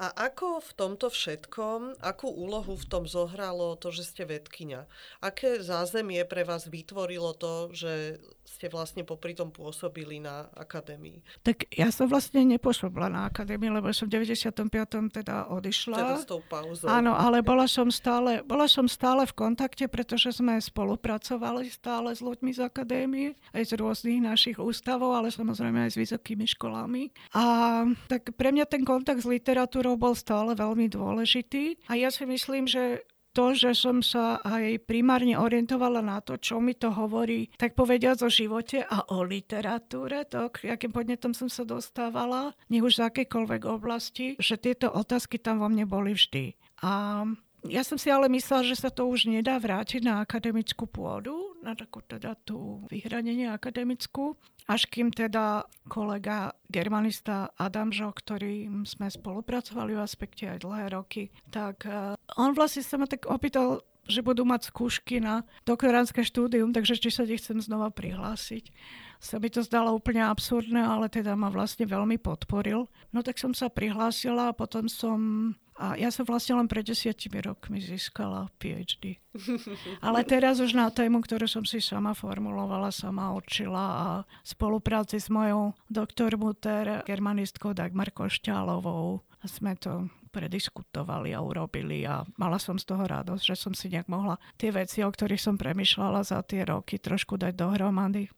A ako v tomto všetkom, akú úlohu v tom zohralo to, že ste vedkynia? Aké zázemie pre vás vytvorilo to, že ste vlastne popri tom pôsobili na akadémii? Tak ja som vlastne nepôsobila na akadémii, lebo som v 95. teda odišla. Teda s tou pauzou. Áno, ale bola som, stále, bola som stále v kontakte, pretože sme spolupracovali stále s ľuďmi z akadémie, aj z rôznych našich ústavov, ale samozrejme aj s vysokými školami. A tak pre mňa ten kontakt s literatúrou ktorou bol stále veľmi dôležitý. A ja si myslím, že to, že som sa aj primárne orientovala na to, čo mi to hovorí, tak povediať o živote a o literatúre, to, k akým podnetom som sa dostávala, nech už z akejkoľvek oblasti, že tieto otázky tam vo mne boli vždy. A ja som si ale myslela, že sa to už nedá vrátiť na akademickú pôdu, na takú teda tú vyhranenie akademickú, až kým teda kolega germanista Adam Žo, ktorým sme spolupracovali v aspekte aj dlhé roky, tak uh, on vlastne sa ma tak opýtal, že budú mať skúšky na doktoránske štúdium, takže či sa nechcem znova prihlásiť. Sa mi to zdalo úplne absurdné, ale teda ma vlastne veľmi podporil. No tak som sa prihlásila a potom som a ja som vlastne len pred desiatimi rokmi získala PhD. Ale teraz už na tému, ktorú som si sama formulovala, sama učila a v spolupráci s mojou doktor Muter, germanistkou Dagmar Košťálovou sme to prediskutovali a urobili a mala som z toho radosť, že som si nejak mohla tie veci, o ktorých som premyšľala za tie roky, trošku dať dohromady.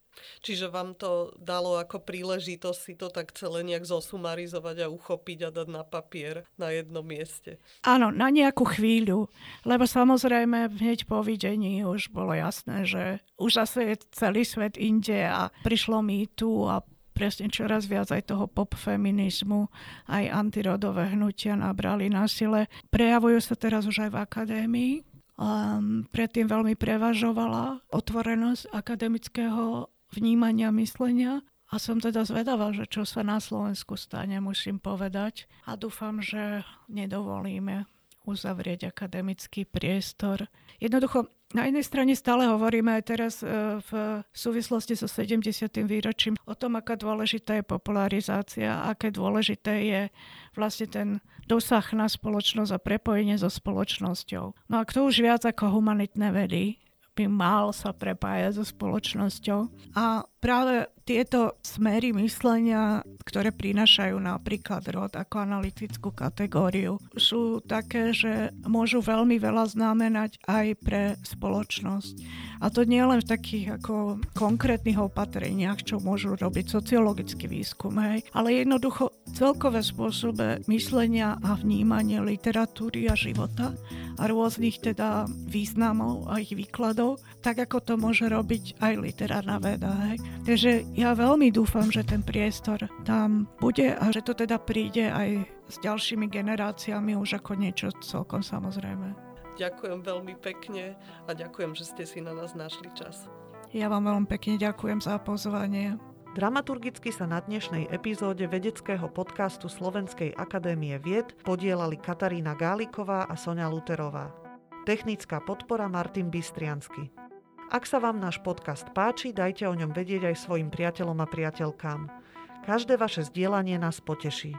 Čiže vám to dalo ako príležitosť si to tak celé nejak zosumarizovať a uchopiť a dať na papier na jednom mieste. Áno, na nejakú chvíľu, lebo samozrejme hneď po videní už bolo jasné, že už zase je celý svet inde a prišlo mi tu a presne čoraz viac aj toho pop-feminizmu, aj antirodové hnutia nabrali na sile. Prejavujú sa teraz už aj v akadémii. Um, predtým veľmi prevažovala otvorenosť akademického vnímania, myslenia. A som teda zvedavá, že čo sa na Slovensku stane, musím povedať. A dúfam, že nedovolíme uzavrieť akademický priestor. Jednoducho, na jednej strane stále hovoríme aj teraz e, v súvislosti so 70. výročím o tom, aká dôležitá je popularizácia, aké dôležité je vlastne ten dosah na spoločnosť a prepojenie so spoločnosťou. No a kto už viac ako humanitné vedy by mal sa prepájať so spoločnosťou. A práve tieto smery myslenia, ktoré prinášajú napríklad rod ako analytickú kategóriu, sú také, že môžu veľmi veľa znamenať aj pre spoločnosť. A to nie len v takých ako konkrétnych opatreniach, čo môžu robiť sociologický výskum, hej, ale jednoducho celkové spôsobe myslenia a vnímanie literatúry a života a rôznych teda významov a ich výkladov, tak ako to môže robiť aj literárna veda. Hej. Takže ja veľmi dúfam, že ten priestor tam bude a že to teda príde aj s ďalšími generáciami už ako niečo celkom samozrejme. Ďakujem veľmi pekne a ďakujem, že ste si na nás našli čas. Ja vám veľmi pekne ďakujem za pozvanie. Dramaturgicky sa na dnešnej epizóde vedeckého podcastu Slovenskej akadémie vied podielali Katarína Gáliková a Sonia Luterová. Technická podpora Martin Bystriansky. Ak sa vám náš podcast páči, dajte o ňom vedieť aj svojim priateľom a priateľkám. Každé vaše zdieľanie nás poteší.